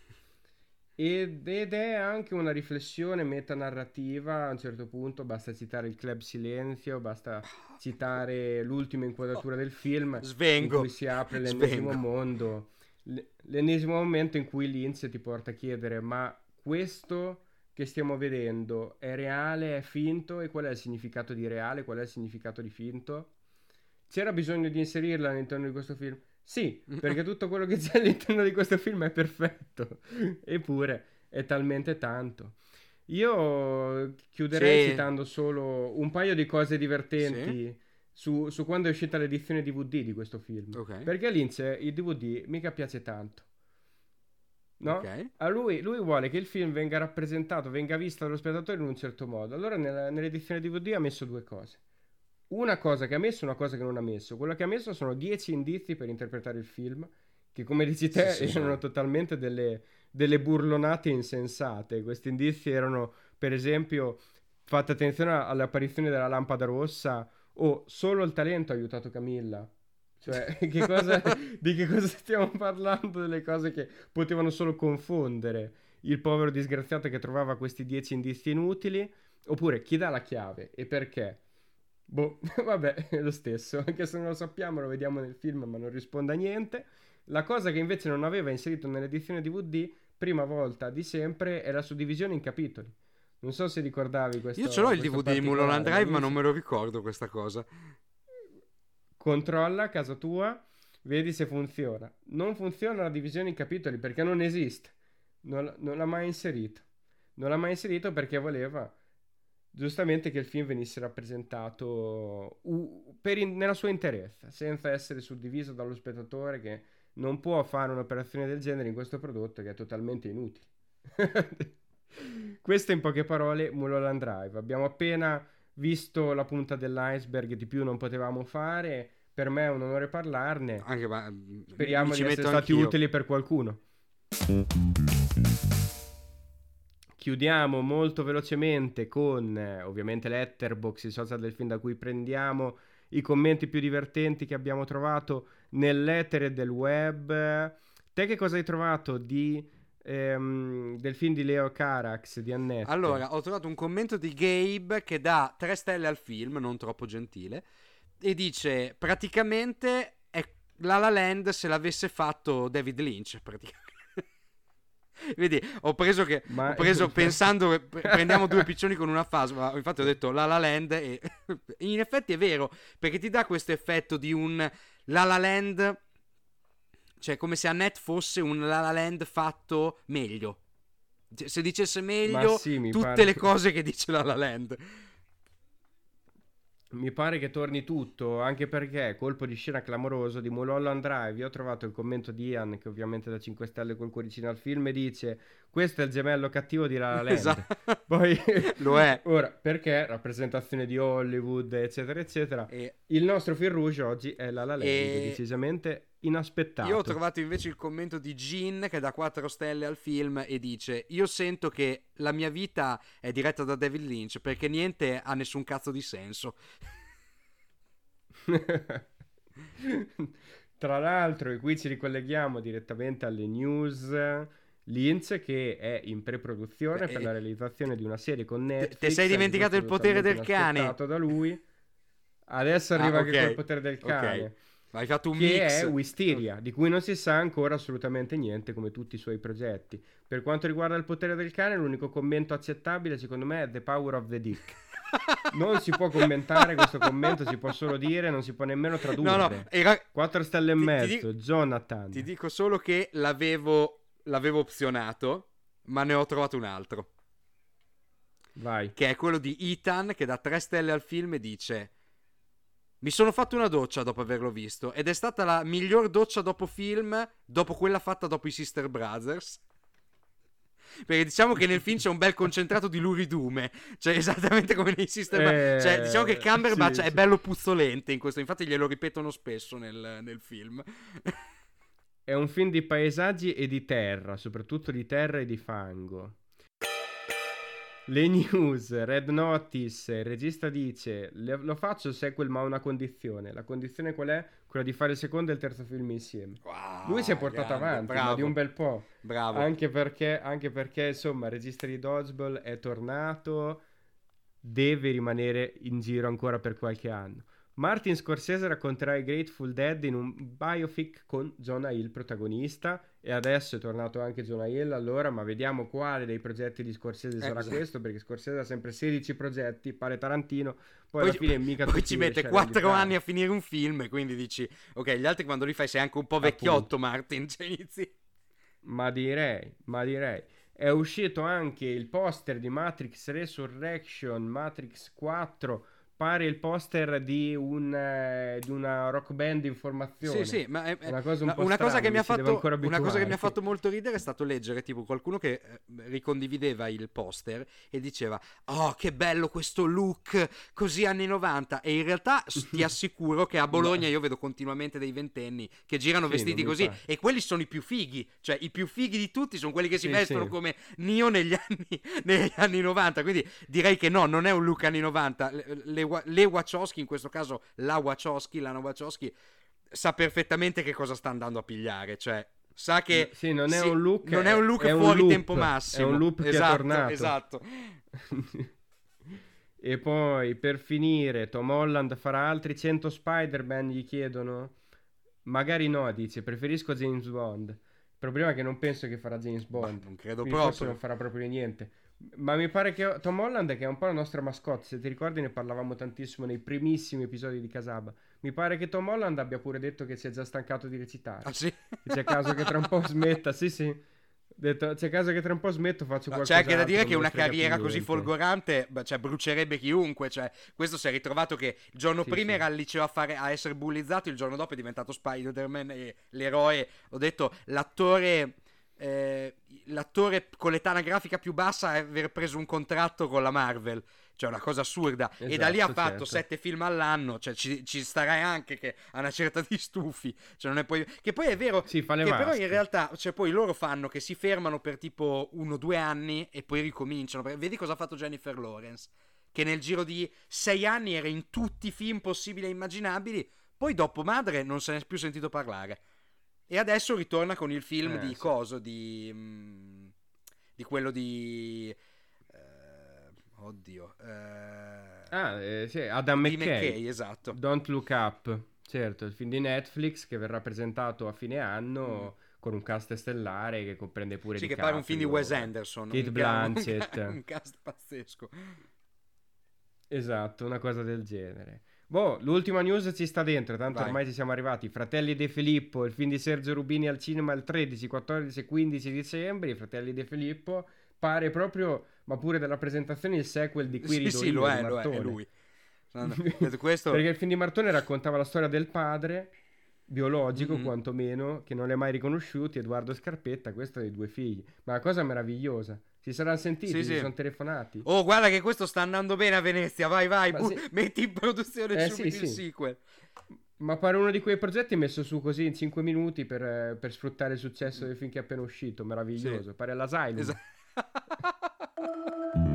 Ed, ed, è anche una riflessione metanarrativa a un certo punto, basta citare il Club Silenzio, basta citare l'ultima inquadratura del film Svengo. in cui si apre l'ennesimo Svengo. mondo, l'ennesimo momento in cui Linz ti porta a chiedere ma questo che stiamo vedendo è reale, è finto e qual è il significato di reale, qual è il significato di finto? C'era bisogno di inserirla all'interno di questo film? Sì, perché tutto quello che c'è all'interno di questo film è perfetto, eppure è talmente tanto. Io chiuderei sì. citando solo un paio di cose divertenti sì. su, su, quando è uscita l'edizione DVD di questo film. Okay. Perché a Lince il DVD mica piace tanto. No? Okay. A lui, lui, vuole che il film venga rappresentato, venga visto dallo spettatore in un certo modo. Allora nella, nell'edizione DVD ha messo due cose una cosa che ha messo e una cosa che non ha messo. Quello che ha messo sono 10 indizi per interpretare il film, che come dici te sì, sì, erano sì. totalmente delle, delle, burlonate insensate. Questi indizi erano, per esempio, fate attenzione all'apparizione della lampada rossa o solo il talento ha aiutato Camilla. Cioè, che cosa, di che cosa stiamo parlando? Delle cose che potevano solo confondere il povero disgraziato che trovava questi dieci indizi inutili, oppure chi dà la chiave e perché? Boh, vabbè, è lo stesso, anche se non lo sappiamo, lo vediamo nel film, ma non risponde a niente. La cosa che invece non aveva inserito nell'edizione DVD, prima volta di sempre, è la suddivisione in capitoli. Non so se ricordavi questo. Io ce l'ho il DVD di Mulholland Drive, ma non me lo ricordo questa cosa. Controlla a casa tua, vedi se funziona. Non funziona la divisione in capitoli perché non esiste. Non, non l'ha mai inserito. Non l'ha mai inserito perché voleva giustamente che il film venisse rappresentato in, nella sua interezza, senza essere suddiviso dallo spettatore che non può fare un'operazione del genere in questo prodotto che è totalmente inutile. Questo in poche parole Mulholland Drive. Abbiamo appena visto la punta dell'iceberg, di più non potevamo fare. Per me è un onore parlarne. Anche, ma, Speriamo di essere stati anch'io. utili per qualcuno. Chiudiamo molto velocemente con eh, ovviamente Letterbox, i social del film da cui prendiamo i commenti più divertenti che abbiamo trovato nell'etere del web. Te che cosa hai trovato di, ehm, del film di Leo Carax di Annette? Allora, ho trovato un commento di Gabe che dà 3 stelle al film, non troppo gentile, e dice praticamente è La La Land se l'avesse fatto David Lynch, praticamente. Vedi, ho preso che ho preso pensando che prendiamo due piccioni con una fasma. Infatti, ho detto La La Land. E in effetti è vero perché ti dà questo effetto di un La La Land. Cioè, come se Annette fosse un La La Land fatto meglio. Se dicesse meglio sì, tutte pare... le cose che dice La La Land. Mi pare che torni tutto, anche perché colpo di scena clamoroso di Mulholland Drive. Io ho trovato il commento di Ian, che ovviamente da 5 stelle col cuoricino al film, e dice: Questo è il gemello cattivo di La La Land. Esatto. Poi lo è. Ora, perché rappresentazione di Hollywood, eccetera, eccetera. E... Il nostro film rouge oggi è La La Land, e... decisamente inaspettato. Io ho trovato invece il commento di Jean che dà 4 stelle al film e dice: Io sento che la mia vita è diretta da David Lynch perché niente ha nessun cazzo di senso. Tra l'altro, e qui ci ricolleghiamo direttamente alle news. Lynch che è in pre-produzione Beh, per la realizzazione di una serie con Netflix. Ti sei dimenticato il potere del cane? da lui. Adesso arriva ah, okay. anche col potere del cane. Okay. Hai fatto un che mix. è Wisteria, di cui non si sa ancora assolutamente niente, come tutti i suoi progetti. Per quanto riguarda il potere del cane, l'unico commento accettabile, secondo me, è The Power of the Dick. non si può commentare questo commento, si può solo dire, non si può nemmeno tradurre. No, no, era... 4 stelle e ti, mezzo, ti dico, Jonathan. Ti dico solo che l'avevo, l'avevo opzionato, ma ne ho trovato un altro. Vai. Che è quello di Ethan, che dà 3 stelle al film e dice... Mi sono fatto una doccia dopo averlo visto ed è stata la miglior doccia dopo film, dopo quella fatta dopo i Sister Brothers. Perché diciamo che nel film c'è un bel concentrato di luridume, cioè esattamente come nei Sister Brothers. Eh, cioè, diciamo che Cumberbatch sì, è sì. bello puzzolente in questo, infatti glielo ripetono spesso nel, nel film. È un film di paesaggi e di terra, soprattutto di terra e di fango. Le news, Red Notice, il regista dice lo faccio sequel ma ha una condizione. La condizione qual è? Quella di fare il secondo e il terzo film insieme. Wow, Lui si è portato grande, avanti, bravo, ma di un bel po'. Bravo. Anche perché, anche perché, insomma, il regista di Dodgeball è tornato, deve rimanere in giro ancora per qualche anno. Martin Scorsese racconterà i Grateful Dead in un biopic con Jonah Hill protagonista e adesso è tornato anche Jonah Hill allora, ma vediamo quale dei progetti di Scorsese sarà esatto. questo perché Scorsese ha sempre 16 progetti, pare Tarantino, poi, poi alla fine mica Poi ci mette 4 anni a finire un film, quindi dici ok, gli altri quando li fai sei anche un po' vecchiotto Appunto. Martin, cioè inizi Ma direi, ma direi è uscito anche il poster di Matrix Resurrection, Matrix 4 pare il poster di, un, eh, di, una rock band in formazione. Sì, sì, ma è, una cosa, un una strana, cosa che mi ha fatto una cosa che mi ha fatto molto ridere è stato leggere tipo qualcuno che eh, ricondivideva il poster e diceva "Oh, che bello questo look così anni 90" e in realtà ti assicuro che a Bologna io vedo continuamente dei ventenni che girano sì, vestiti così fa. e quelli sono i più fighi, cioè i più fighi di tutti sono quelli che si sì, vestono sì. come Nio negli anni, negli anni 90, quindi direi che no, non è un look anni 90, le, le le, Wachowski, in questo caso la Wachowski, Lana Wachowski, sa perfettamente che cosa sta andando a pigliare, cioè sa che sì, non è sì, un look, non è un look è fuori un loop, tempo massimo. È un loop esatto, che è tornato. Esatto. e poi per finire Tom Holland farà altri 100 Spider-Man, gli chiedono. Magari no, dice, preferisco James Bond. Il problema è che non penso che farà James Bond. Ma non credo Quindi proprio. Non farà proprio niente. Ma mi pare che Tom Holland, che è un po' la nostra mascotte, se ti ricordi ne parlavamo tantissimo nei primissimi episodi di Casaba. Mi pare che Tom Holland abbia pure detto che si è già stancato di recitare. Ah sì? C'è caso che tra un po' smetta, sì sì. Detto, c'è caso che tra un po' smetto, faccio no, qualcosa. C'è anche da dire che una carriera così folgorante cioè, brucierebbe chiunque. Cioè, questo si è ritrovato che il giorno sì, prima sì. era al liceo a, fare, a essere bullizzato, il giorno dopo è diventato Spider-Man e l'eroe. Ho detto, l'attore eh, l'attore con l'età grafica più bassa è aver preso un contratto con la Marvel. Cioè, una cosa assurda. Esatto, e da lì ha esatto, fatto certo. sette film all'anno. Cioè, ci, ci, starai anche che a una certa di stufi. Cioè, non è poi... Che poi è vero. Sì, che però in realtà, cioè, poi loro fanno che si fermano per tipo uno o due anni e poi ricominciano. Vedi cosa ha fatto Jennifer Lawrence. Che nel giro di sei anni era in tutti i film possibili e immaginabili. Poi dopo Madre non se ne è più sentito parlare. E adesso ritorna con il film eh, di sì. Coso, di, mh, di quello di... Eh, oddio. Eh, ah, eh, sì, Adam McKay. McKay. esatto. Don't Look Up, certo, il film di Netflix che verrà presentato a fine anno... Mm. Con un cast stellare che comprende pure sì, che pare un film di Wes Anderson. Kate Blanchett. Un, un cast pazzesco. Esatto, una cosa del genere. Boh, l'ultima news ci sta dentro, tanto Vai. ormai ci siamo arrivati. Fratelli De Filippo, il film di Sergio Rubini al cinema il 13, 14 e 15 dicembre. I Fratelli De Filippo pare proprio, ma pure dalla presentazione, il sequel di Qui Sì, sì, lo è, lo è, è lui. Questo... Perché il film di Martone raccontava la storia del padre, biologico Mhm. quantomeno, che non ha mai riconosciuti, Edoardo Scarpetta, questo dei due figli. Ma la cosa meravigliosa. Si saranno sentiti, Sì, si sì. sono telefonati. Oh, guarda che questo sta andando bene a Venezia. Vai, vai, bu- sì. metti in produzione Eh, subito sì, il sequel. Ma pare uno di quei progetti messo su così in 5 minuti per, eh, per sfruttare il successo del film che è appena uscito. Meraviglioso. Pare l'Asylum. Esatto.